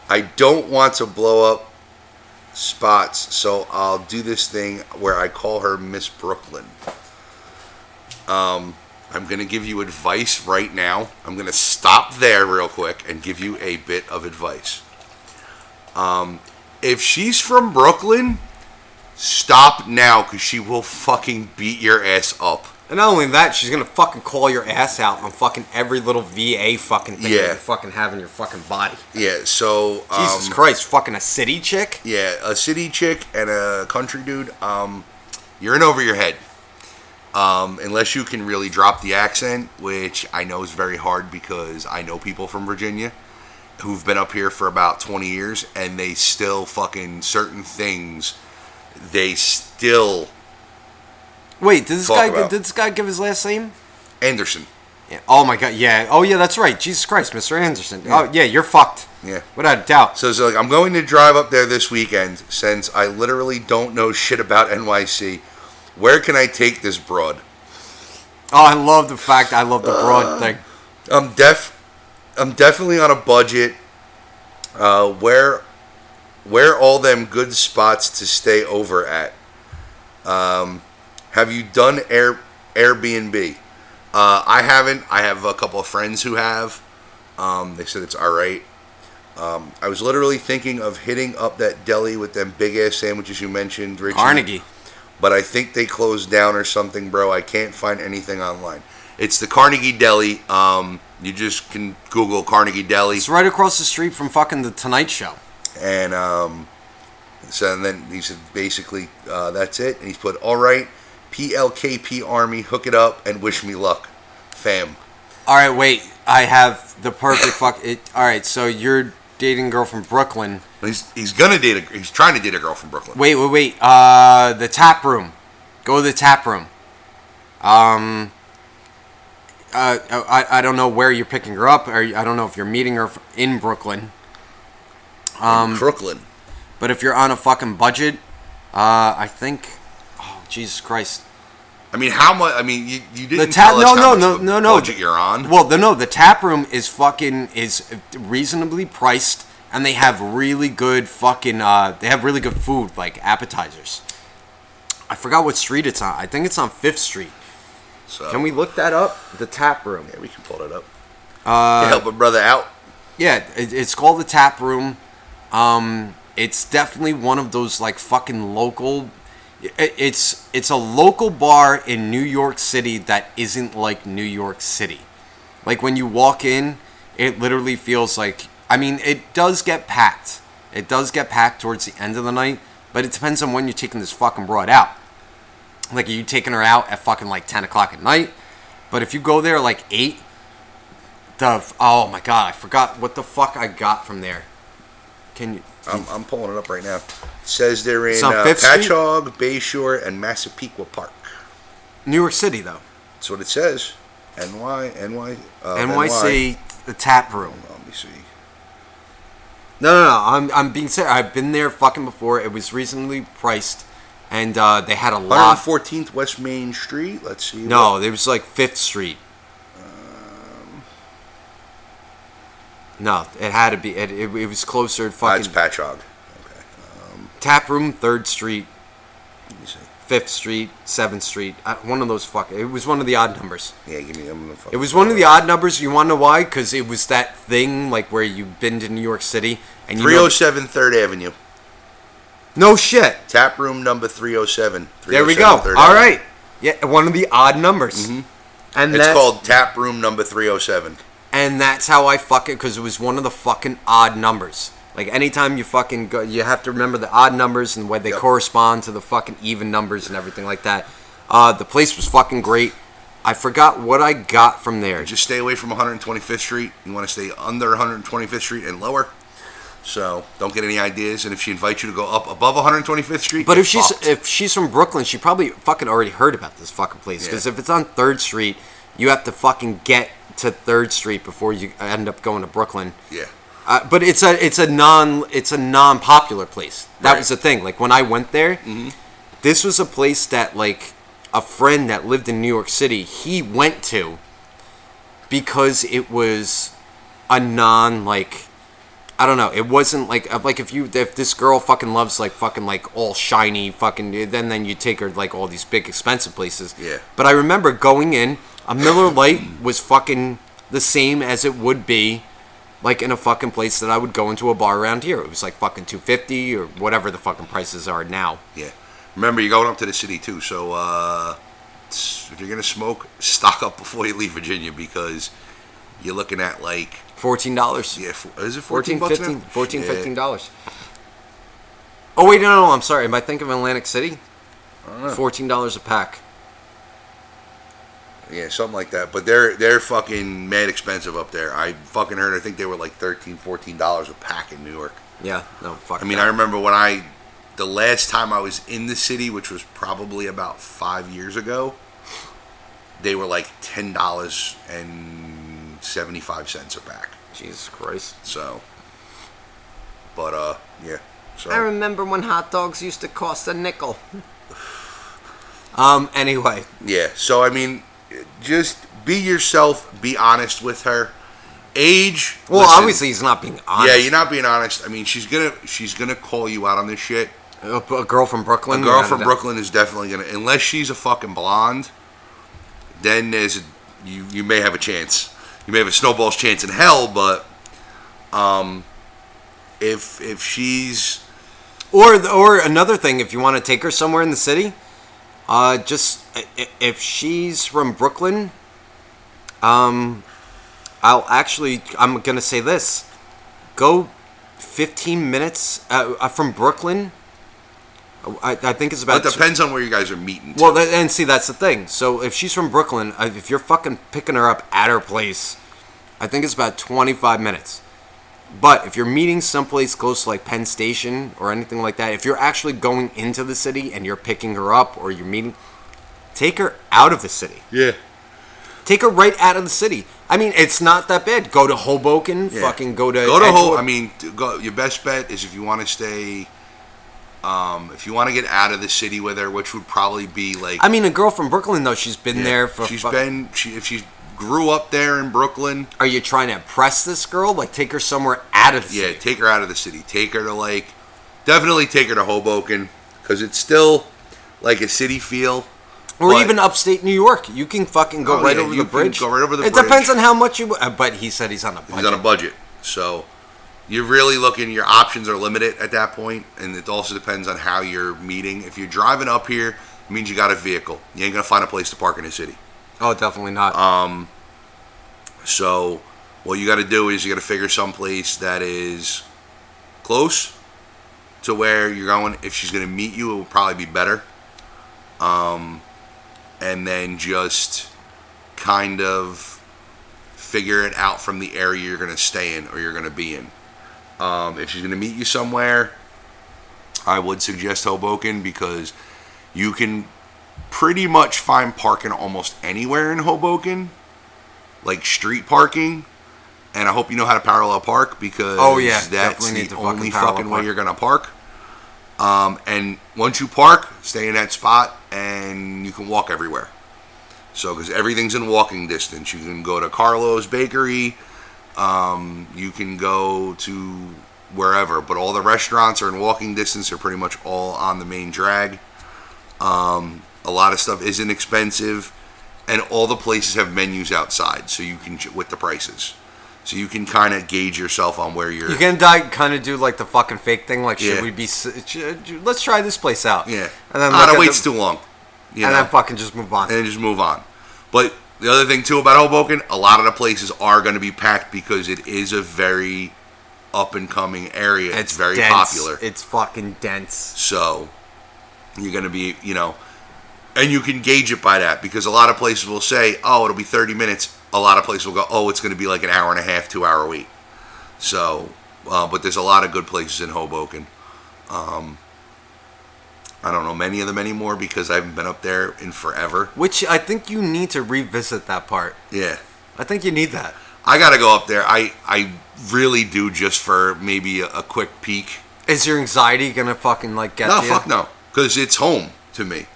I don't want to blow up spots, so I'll do this thing where I call her Miss Brooklyn. Um, I'm gonna give you advice right now. I'm gonna stop there real quick and give you a bit of advice. Um, if she's from Brooklyn, stop now because she will fucking beat your ass up. And not only that, she's gonna fucking call your ass out on fucking every little VA fucking thing Yeah. that you fucking have in your fucking body. Yeah, so um, Jesus Christ, fucking a city chick? Yeah, a city chick and a country dude. Um, you're in over your head. Um, unless you can really drop the accent, which I know is very hard because I know people from Virginia who've been up here for about 20 years and they still fucking certain things. They still Wait, did this Talk guy about- did this guy give his last name? Anderson. Yeah. Oh my god, yeah. Oh yeah, that's right. Jesus Christ, Mr. Anderson. Oh yeah, you're fucked. Yeah. Without a doubt. So it's like I'm going to drive up there this weekend since I literally don't know shit about NYC. Where can I take this broad? Oh, I love the fact I love the broad thing. I'm def I'm definitely on a budget. Uh, where where all them good spots to stay over at? Um, have you done Air Airbnb? Uh, I haven't. I have a couple of friends who have. Um, they said it's all right. Um, I was literally thinking of hitting up that deli with them big ass sandwiches you mentioned, Richie. Carnegie. But I think they closed down or something, bro. I can't find anything online. It's the Carnegie Deli. Um, you just can Google Carnegie Deli, It's right across the street from fucking the Tonight Show. and um, so and then he said basically uh, that's it. And he's put all right, PLKP Army, hook it up and wish me luck, fam. All right, wait. I have the perfect fuck. It, all right, so you're dating a girl from Brooklyn. He's he's gonna date a he's trying to date a girl from Brooklyn. Wait, wait, wait. Uh, the tap room. Go to the tap room. Um. Uh, I, I don't know where you're picking her up, or I don't know if you're meeting her in Brooklyn. Um, Brooklyn. but if you're on a fucking budget, uh, I think. Jesus Christ! I mean, how much? I mean, you, you didn't The tap? tell us No, how no, much no, no, no. budget you're on. Well, the no, the tap room is fucking is reasonably priced, and they have really good fucking. Uh, they have really good food, like appetizers. I forgot what street it's on. I think it's on Fifth Street. so, Can we look that up? The tap room. Yeah, we can pull it up. Uh, to help a brother out. Yeah, it, it's called the Tap Room. Um, it's definitely one of those like fucking local. It- It's it's a local bar in New York City that isn't like New York City. Like when you walk in, it literally feels like. I mean, it does get packed. It does get packed towards the end of the night, but it depends on when you're taking this fucking broad out. Like, are you taking her out at fucking like ten o'clock at night? But if you go there like eight, the oh my god, I forgot what the fuck I got from there. Can you? I'm, I'm pulling it up right now. It says they're in It's on uh, Fifth Street? Patchogue, Bayshore, and Massapequa Park. New York City though. That's what it says. NY, NY, uh, NYC, the tap room. Let me see. No, no, no. I'm, I'm being serious. I've been there fucking before. It was reasonably priced, and uh, they had a lot. 114th West Main Street. Let's see. No, it was like Fifth Street. No, it had to be. It, it, it was closer. to That's Fucking Patchogue. Okay. Um, tap room, Third Street, let me see. Fifth Street, Seventh Street. Uh, one of those fuck. It was one of the odd numbers. Yeah, give me. I'm It was one of the odd numbers. You want to know why? Because it was that thing like where you've been to New York City and you know, 3rd Avenue. no shit. Tap room number 307. There we go. 3rd All Avenue. right. Yeah, one of the odd numbers. And It's called Tap room number 307. And that's how I fuck it because it was one of the fucking odd numbers. Like anytime you fucking go, you have to remember the odd numbers and where they Yep. correspond to the fucking even numbers and everything like that. Uh, the place was fucking great. I forgot what I got from there. Just stay away from 125th Street. You want to stay under 125th Street and lower. So don't get any ideas. And if she invites you to go up above 125th Street, But if she's fucked. if she's from Brooklyn, she probably fucking already heard about this fucking place. Because Yeah. if it's on Third Street, you have to fucking get to Third Street before you end up going to Brooklyn. yeah, Uh, but it's a it's a non it's a non popular place. That Right. was the thing. Like when I went there, this was a place that like a friend that lived in New York City he went to because it was a non like I don't know. It wasn't like like if you if this girl fucking loves like fucking like all shiny fucking then then you take her like all these big expensive places. Yeah. But I remember going in, a Miller Lite was fucking the same as it would be like in a fucking place that I would go into a bar around here. It was like fucking 250 or whatever the fucking prices are now. Yeah. Remember, you're going up to the city too, so uh, if you're gonna smoke, stock up before you leave Virginia because you're looking at like $14. yeah, is it 14 14 bucks 15 now? 14 Yeah. 15 dollars. Oh wait, no, no, no, I'm sorry. Am I thinking of Atlantic City? $14 a pack. Yeah, something like that. But they're they're fucking mad expensive up there. I fucking heard. I think they were like 13 dollars a pack in New York. Yeah, no, fuck. I mean, that. I remember when I, the last time I was in the city, which was probably about five years ago, they were like ten dollars and seventy five cents a pack. Jesus Christ. So, but uh, yeah. So I remember when hot dogs used to cost a nickel. um. Anyway, yeah. So I mean, just be yourself. Be honest with her. Age. well, listen, obviously he's not being honest. Yeah, you're not being honest. I mean, she's gonna she's gonna call you out on this shit. A, a girl from Brooklyn. A girl from Brooklyn is definitely gonna, unless she's a fucking blonde, then there's a, you you may have a chance. You may have a snowball's chance in hell, but um, if if she's Or the- or another thing, if you want to take her somewhere in the city, uh, just if she's from Brooklyn, um, I'll actually I'm gonna say this: go 15 minutes uh, uh, from Brooklyn. I, I think it's well, about it depends on where you guys are meeting. Well, and see, that's the thing. So if she's from Brooklyn, uh, if you're fucking picking her up at her place, I think it's about 25 minutes. But if you're meeting someplace close to like Penn Station or anything like that, if you're actually going into the city and you're picking her up or you're meeting, take her out of the city. yeah, Take her right out of the city. I mean, it's not that bad. Go to Hoboken. yeah. Fucking go to go to Ho. Edgewood. I mean, go, your best bet is if you want to stay. Um, if you want to get out of the city with her, which would probably be like I mean, a girl from Brooklyn though, she's been Yeah. there for. She's fuck- been. She if she grew up there in Brooklyn. Are you trying to impress this girl? Like, take her somewhere out of the Yeah, city. take her out of the city. Take her to like, definitely take her to Hoboken because it's still like a city feel. Or But- even upstate New York. You can fucking go Oh, right yeah, over you the can bridge. go right over the it bridge. depends on how much you. Uh, but he said he's on a budget. He's on a budget, so you're really looking. Your options are limited at that point, and it also depends on how you're meeting. If you're driving up here, it means you got a vehicle. You ain't gonna find a place to park in the city. Oh, definitely not. Um, So what you got to do is you got to figure some place that is close to where you're going. If she's going to meet you, it will probably be better. Um, and then just kind of figure it out from the area you're going to stay in or you're going to be in. Um, if she's going to meet you somewhere, I would suggest Hoboken because you can pretty much find parking almost anywhere in Hoboken, like street parking. And I hope you know how to parallel park because Oh, yeah, that's definitely the fucking only parallel fucking way you're gonna park. Um, and once you park, stay in that spot, and you can walk everywhere. So, because everything's in walking distance, you can go to Carlo's Bakery, um, you can go to wherever, but all the restaurants are in walking distance. They're pretty much all on the main drag. Um, a lot of stuff isn't expensive, and all the places have menus outside, so you can with the prices, so you can kind of gauge yourself on where you're. you can die, kind of do like the fucking fake thing. Like, should Yeah. we be? should- let's try this place out. yeah, And then ah, look that at waits the- too long. You and know? then fucking just move on. and just move on. But the other thing too about Hoboken, a lot of the places are going to be packed because it is a very up and coming area. It's, very dense. popular. It's fucking dense. so you're going to be, you know, and you can gauge it by that because a lot of places will say, "Oh, it'll be 30 minutes." A lot of places will go, "Oh, it's going to be like an hour and a half, two hour wait." So, uh, but there's a lot of good places in Hoboken. Um, I don't know many of them anymore because I haven't been up there in forever. Which I think you need to revisit that part. Yeah. I think you need that. I gotta go up there. I I really do just for maybe a, a quick peek. Is your anxiety gonna fucking like get No, you? fuck no, because it's home to me.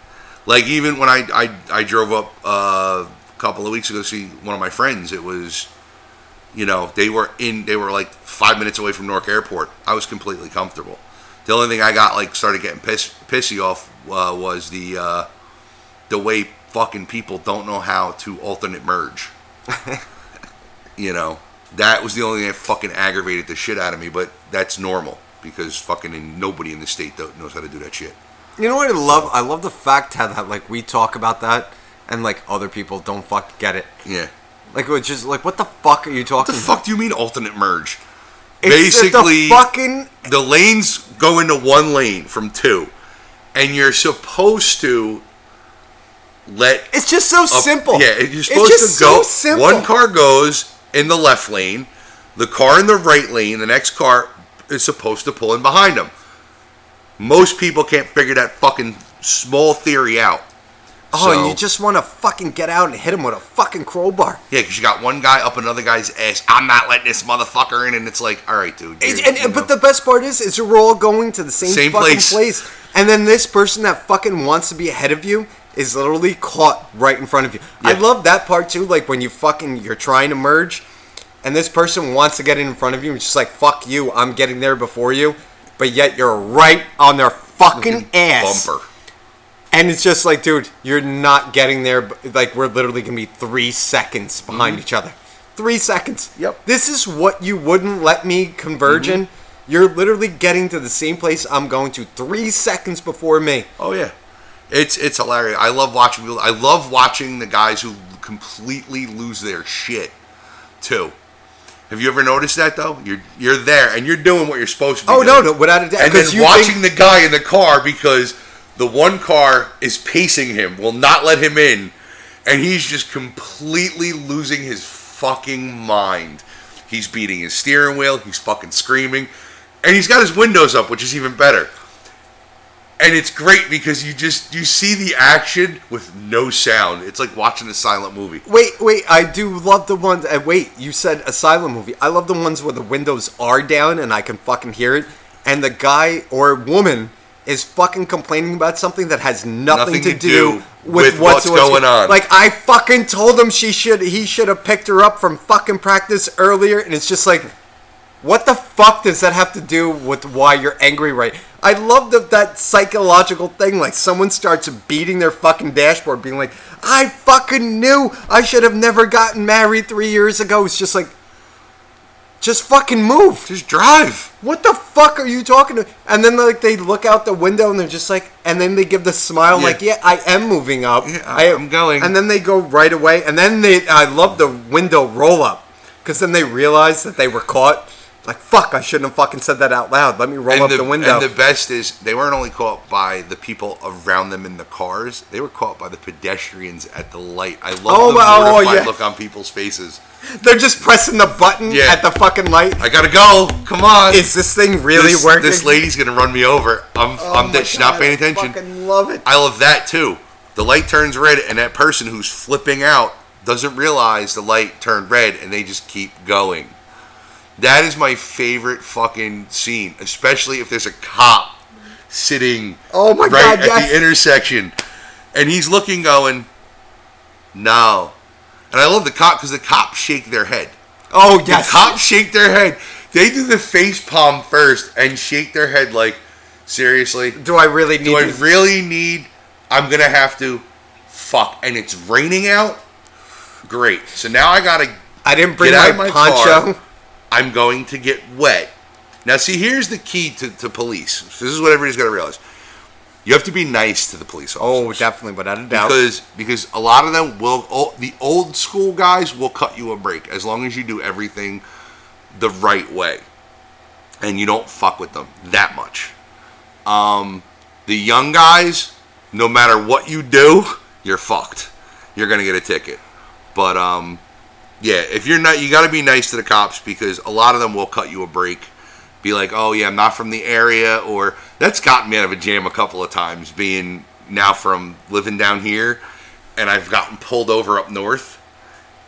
Like even when I I, I drove up uh, a couple of weeks ago to see one of my friends, it was You know, they were in. They were like five minutes away from Newark Airport. I was completely comfortable. The only thing I got like started getting piss, pissy off uh, was the uh, the way fucking people don't know how to alternate merge. you know, that was the only thing that fucking aggravated the shit out of me. But that's normal because fucking nobody in the state knows how to do that shit. You know what I love? I love the fact how that like we talk about that and like other people don't fuck get it. Yeah. Like it's just like what the fuck are you talking? What the fuck do you mean alternate merge? It's Basically, the fucking the lanes go into one lane from two, and you're supposed to let It's just so a- simple. Yeah, you're supposed just to go. so simple. One car goes in the left lane, the car in the right lane, the next car is supposed to pull in behind them. Most people can't figure that fucking small theory out. Oh, So- and you just want to fucking get out and hit him with a fucking crowbar. Yeah, because you got one guy up another guy's ass. I'm not letting this motherfucker in, and it's like, all right, dude. And, and, you but the best part is, is we're all going to the same, Same fucking place. place. And then this person that fucking wants to be ahead of you is literally caught right in front of you. I love that part too. Like when you fucking you're trying to merge, and this person wants to get in front of you, and it's just like fuck you, I'm getting there before you, but yet you're right on their fucking ass. bumper. And it's just like, dude, you're not getting there. Like, we're literally gonna be three seconds behind each other. Three seconds. Mm-hmm. Yep. This is what you wouldn't let me converge in. You're literally getting to the same place I'm going to three seconds before me. Oh yeah, it's it's hilarious. I love watching. I love watching the guys who completely lose their shit too. Have you ever noticed that though? You're you're there and you're doing what you're supposed to. be Oh, no, doing. no, without a doubt, And then watching think- the guy in the car because the one car is pacing him, will not let him in, and he's just completely losing his fucking mind. He's beating his steering wheel. He's fucking screaming, and he's got his windows up, which is even better and it's great because you just you see the action with no sound. It's like watching a silent movie. Wait, wait, I do love the ones. Uh, wait, you said a silent movie. I love the ones where the windows are down and I can fucking hear it, and the guy or woman is fucking complaining about something that has nothing, Nothing to, to do, do with, with what's, what's going on. Like I fucking told him she should. He should have picked her up from fucking practice earlier, and it's just like. What the fuck does that have to do with why you're angry right? I love the, that psychological thing. Like someone starts beating their fucking dashboard, being like, "I fucking knew I should have never gotten married three years ago." It's just like, just fucking move. Just drive. What the fuck are you talking to? And then like they look out the window and they're just like, and then they give the smile Yeah. like, "Yeah, I am moving up. Yeah, I- I'm going." And then they go right away. And then they, I love the window roll up because then they realize that they were caught. Like fuck, I shouldn't have fucking said that out loud. Let me roll and up the, the, window. And the best is they weren't only caught by the people around them in the cars; they were caught by the pedestrians at the light. I love Oh, the oh, mortified yeah. look on people's faces. They're just pressing the button Yeah. at the fucking light. I gotta go. Come on. Is this thing really this, working? This lady's gonna run me over. I'm Oh I'm my dead. She's not paying I attention. fucking love it. I love that too. The light turns red, and that person who's flipping out doesn't realize the light turned red, and they just keep going. That is my favorite fucking scene, especially if there's a cop sitting Oh my right God, at yes. the intersection, and he's looking, going, "No." And I love the cop because the cops shake their head. Oh yes, The cops shake their head. They do the face palm first and shake their head like, seriously? Do I really need Do I really need? I'm gonna have to. Fuck. And it's raining out. Great. So now I gotta. I didn't bring my, my poncho. car. I'm going to get wet. Now, see, here's the key to, to police. This is what everybody's got to realize. You have to be nice to the police Oh, officers. definitely, without a doubt. Because because a lot of them will oh, the old school guys will cut you a break as long as you do everything the right way and you don't fuck with them that much. Um, the young guys, no matter what you do, you're fucked. You're gonna get a ticket. But um, yeah, if you're not, you got to be nice to the cops because a lot of them will cut you a break. Be like, oh yeah, I'm not from the area, or that's gotten me out of a jam a couple of times. Being now from living down here, and I've gotten pulled over up north,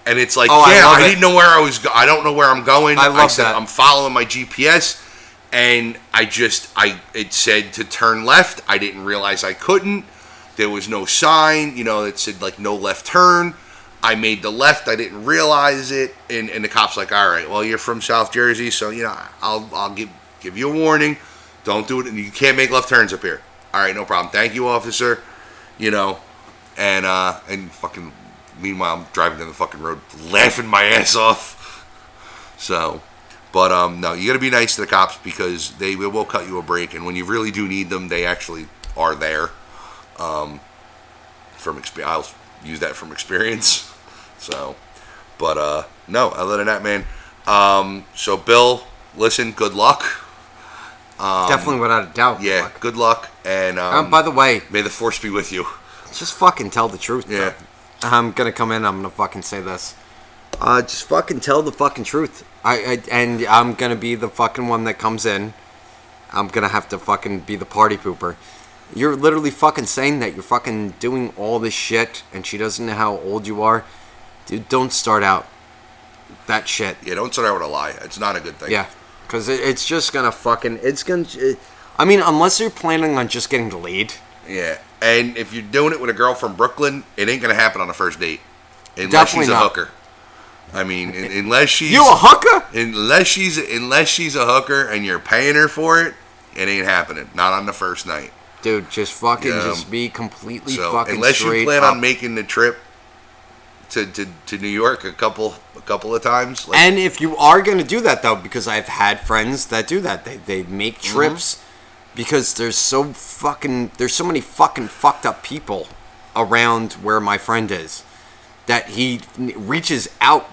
and it's like, Oh, I yeah, love I, didn't know where I was. Go- I don't know where I'm going. I love said, that. I'm following my GPS, and I just, I it said to turn left. I didn't realize I couldn't. There was no sign, you know, that said like no left turn. I made the left. I didn't realize it, and, and the cop's like, "All right, well, you're from South Jersey, so you know, I'll I'll give give you a warning. Don't do it, and you can't make left turns up here. All right, no problem. Thank you, officer. You know, and uh, and fucking. Meanwhile, I'm driving down the fucking road, laughing my ass off. So, but um, no, you got to be nice to the cops because they will cut you a break, and when you really do need them, they actually are there. Um, from exp- I'll use that from experience. So, but uh, no, other than that, man. Um, so Bill, listen, good luck. Definitely without a doubt. Yeah, good luck, and um, Um, by the way, may the force be with you. just fucking tell the truth. Yeah. I'm gonna come in. I'm gonna fucking say this. Uh, just fucking tell the fucking truth. I, I and I'm gonna be the fucking one that comes in. I'm gonna have to fucking be the party pooper. You're literally fucking saying that you're fucking doing all this shit, and she doesn't know how old you are. Dude, don't start out that shit. Yeah, don't start out with a lie. It's not a good thing. Yeah, because it, it's just gonna fucking. It's gonna. It, I mean, unless you're planning on just getting the lead. Yeah, and if you're doing it with a girl from Brooklyn, it ain't gonna happen on the first date, unless Definitely she's a not. hooker. I mean, un- unless she's You a hooker? unless she's unless she's a hooker and you're paying her for it, it ain't happening. Not on the first night. Dude, just fucking just be completely So fucking unless you plan up. on making the trip to, to, to New York a couple a couple of times, like, and if you are gonna do that though, because I've had friends that do that, they they make Mm-hmm. trips because there's so fucking there's so many fucking fucked up people around where my friend is that he reaches out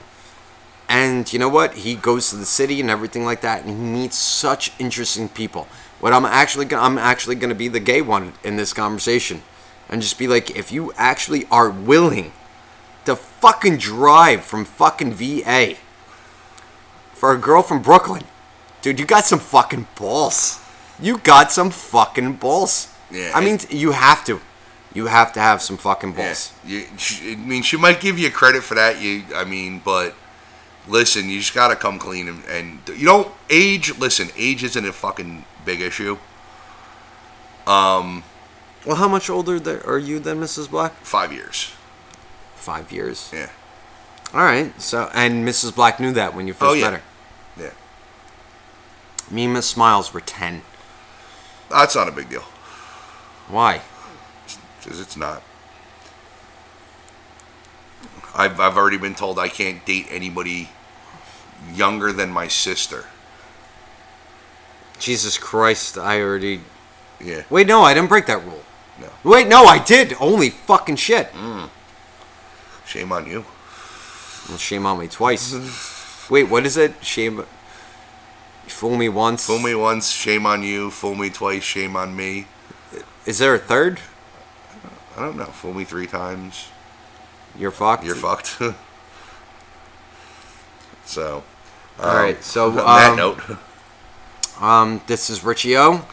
and you know what? He goes to the city and everything like that and he meets such interesting people. What i'm actually gonna i'm actually gonna be the gay one in this conversation and just be like if you actually are willing to fucking drive from fucking va for a girl from brooklyn dude you got some fucking balls you got some fucking balls Yeah, i mean you have to you have to have some fucking yeah, balls you, I mean, she might give you credit for that. You, I mean, but listen, you just gotta come clean and, and you know, age. Listen, age isn't a fucking big issue. Um. Well how much older are you than mrs black Five years. Five years Yeah. All right. So, and Mrs. Black knew that when you first Oh, yeah. met her. Yeah. Me and Miss Smiles were ten. That's not a big deal. Why? Because it's not. I've, I've already been told I can't date anybody younger than my sister. Jesus Christ! I already. Yeah. Wait, no, I didn't break that rule. No. Wait, no, I did. Only fucking shit! Mm. Shame on you. Well, shame on me twice. Wait, what is it? Shame. Fool me once. Fool me once, shame on you. Fool me twice, shame on me. Is there a third? I don't know. Fool me three times, You're fucked. you're fucked. so. All right. So, on that um, note, um, this is Richie O,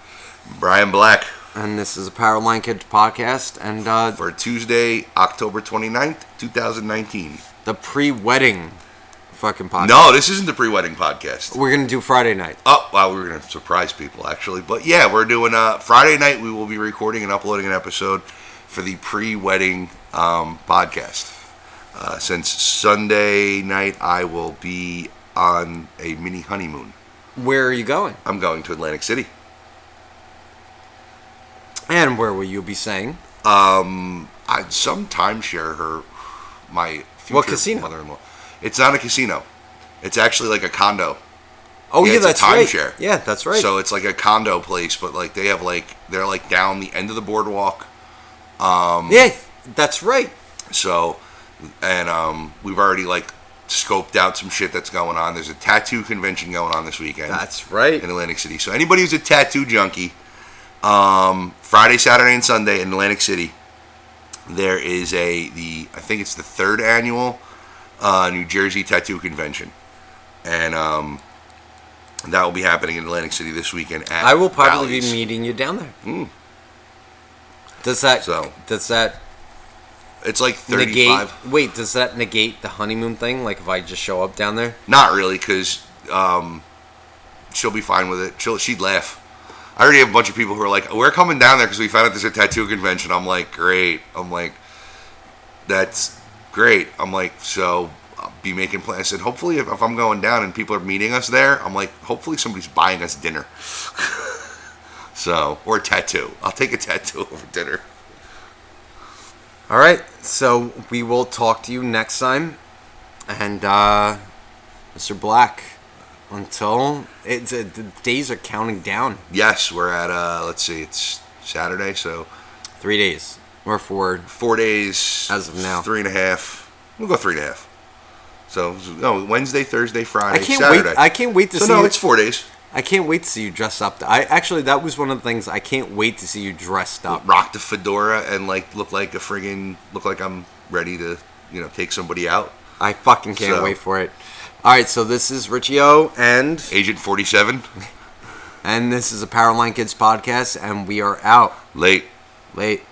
Brian Black and this is a Powerline Kids podcast, and uh, for Tuesday, October 29th, 2019. the pre-wedding fucking podcast. No, this isn't the pre-wedding podcast. we're gonna do Friday night. Oh, wow, we are going to surprise people, actually. But yeah, we're doing uh, Friday night. We will be recording and uploading an episode for the pre wedding um, podcast. Uh, since Sunday night, I will be on a mini honeymoon. Where are you going? I'm going to Atlantic City. And where will you be staying? Um, I'd some timeshare her, my future What casino? mother-in-law. It's not a casino. It's actually like a condo. Oh Yeah, yeah, it's a that's right. timeshare. Yeah, that's right. So it's like a condo place, but like they have like they're like down the end of the boardwalk. Um, yeah, that's right. So, and um, we've already like scoped out some shit that's going on. There's a tattoo convention going on this weekend That's right. in Atlantic City. So anybody who's a tattoo junkie, um, Friday, Saturday, and Sunday in Atlantic City, there is a the I think it's the third annual uh, New Jersey Tattoo Convention, and um, that will be happening in Atlantic City this weekend. At I will probably Bally's. be meeting you down there. Mm. Does that So- does that It's like negate? 35. Wait, does that negate the honeymoon thing? Like if I just show up down there? Not really, because um, she'll be fine with it. She'll she'd laugh. I already have a bunch of people who are like, "We're coming down there because we found out there's a tattoo convention." I'm like, "Great!" I'm like, "That's great. I'm like, so I'll be making plans. I said, hopefully, if, if I'm going down and people are meeting us there, I'm like, hopefully somebody's buying us dinner. so, or a tattoo. I'll take a tattoo over dinner. All right, so we will talk to you next time, and uh, Mr. Black. Until it's uh, the days are counting down. Yes, we're at, uh, let's see, it's Saturday, so Three days. or four. four days. As of now. Three and a half. We'll go three and a half. So, no, Wednesday, Thursday, Friday, I can't Saturday. wait. I can't wait to so, see. no, you- it's four days. I can't wait to see you dressed up. I actually that was one of the things I can't wait to see you dressed up. rock the fedora and like look like a friggin' look like I'm ready to you know take somebody out. I fucking can't So- wait for it. All right, so this is Richie O and Agent 47, and this is a Powerline Kids podcast, and we are out late. late.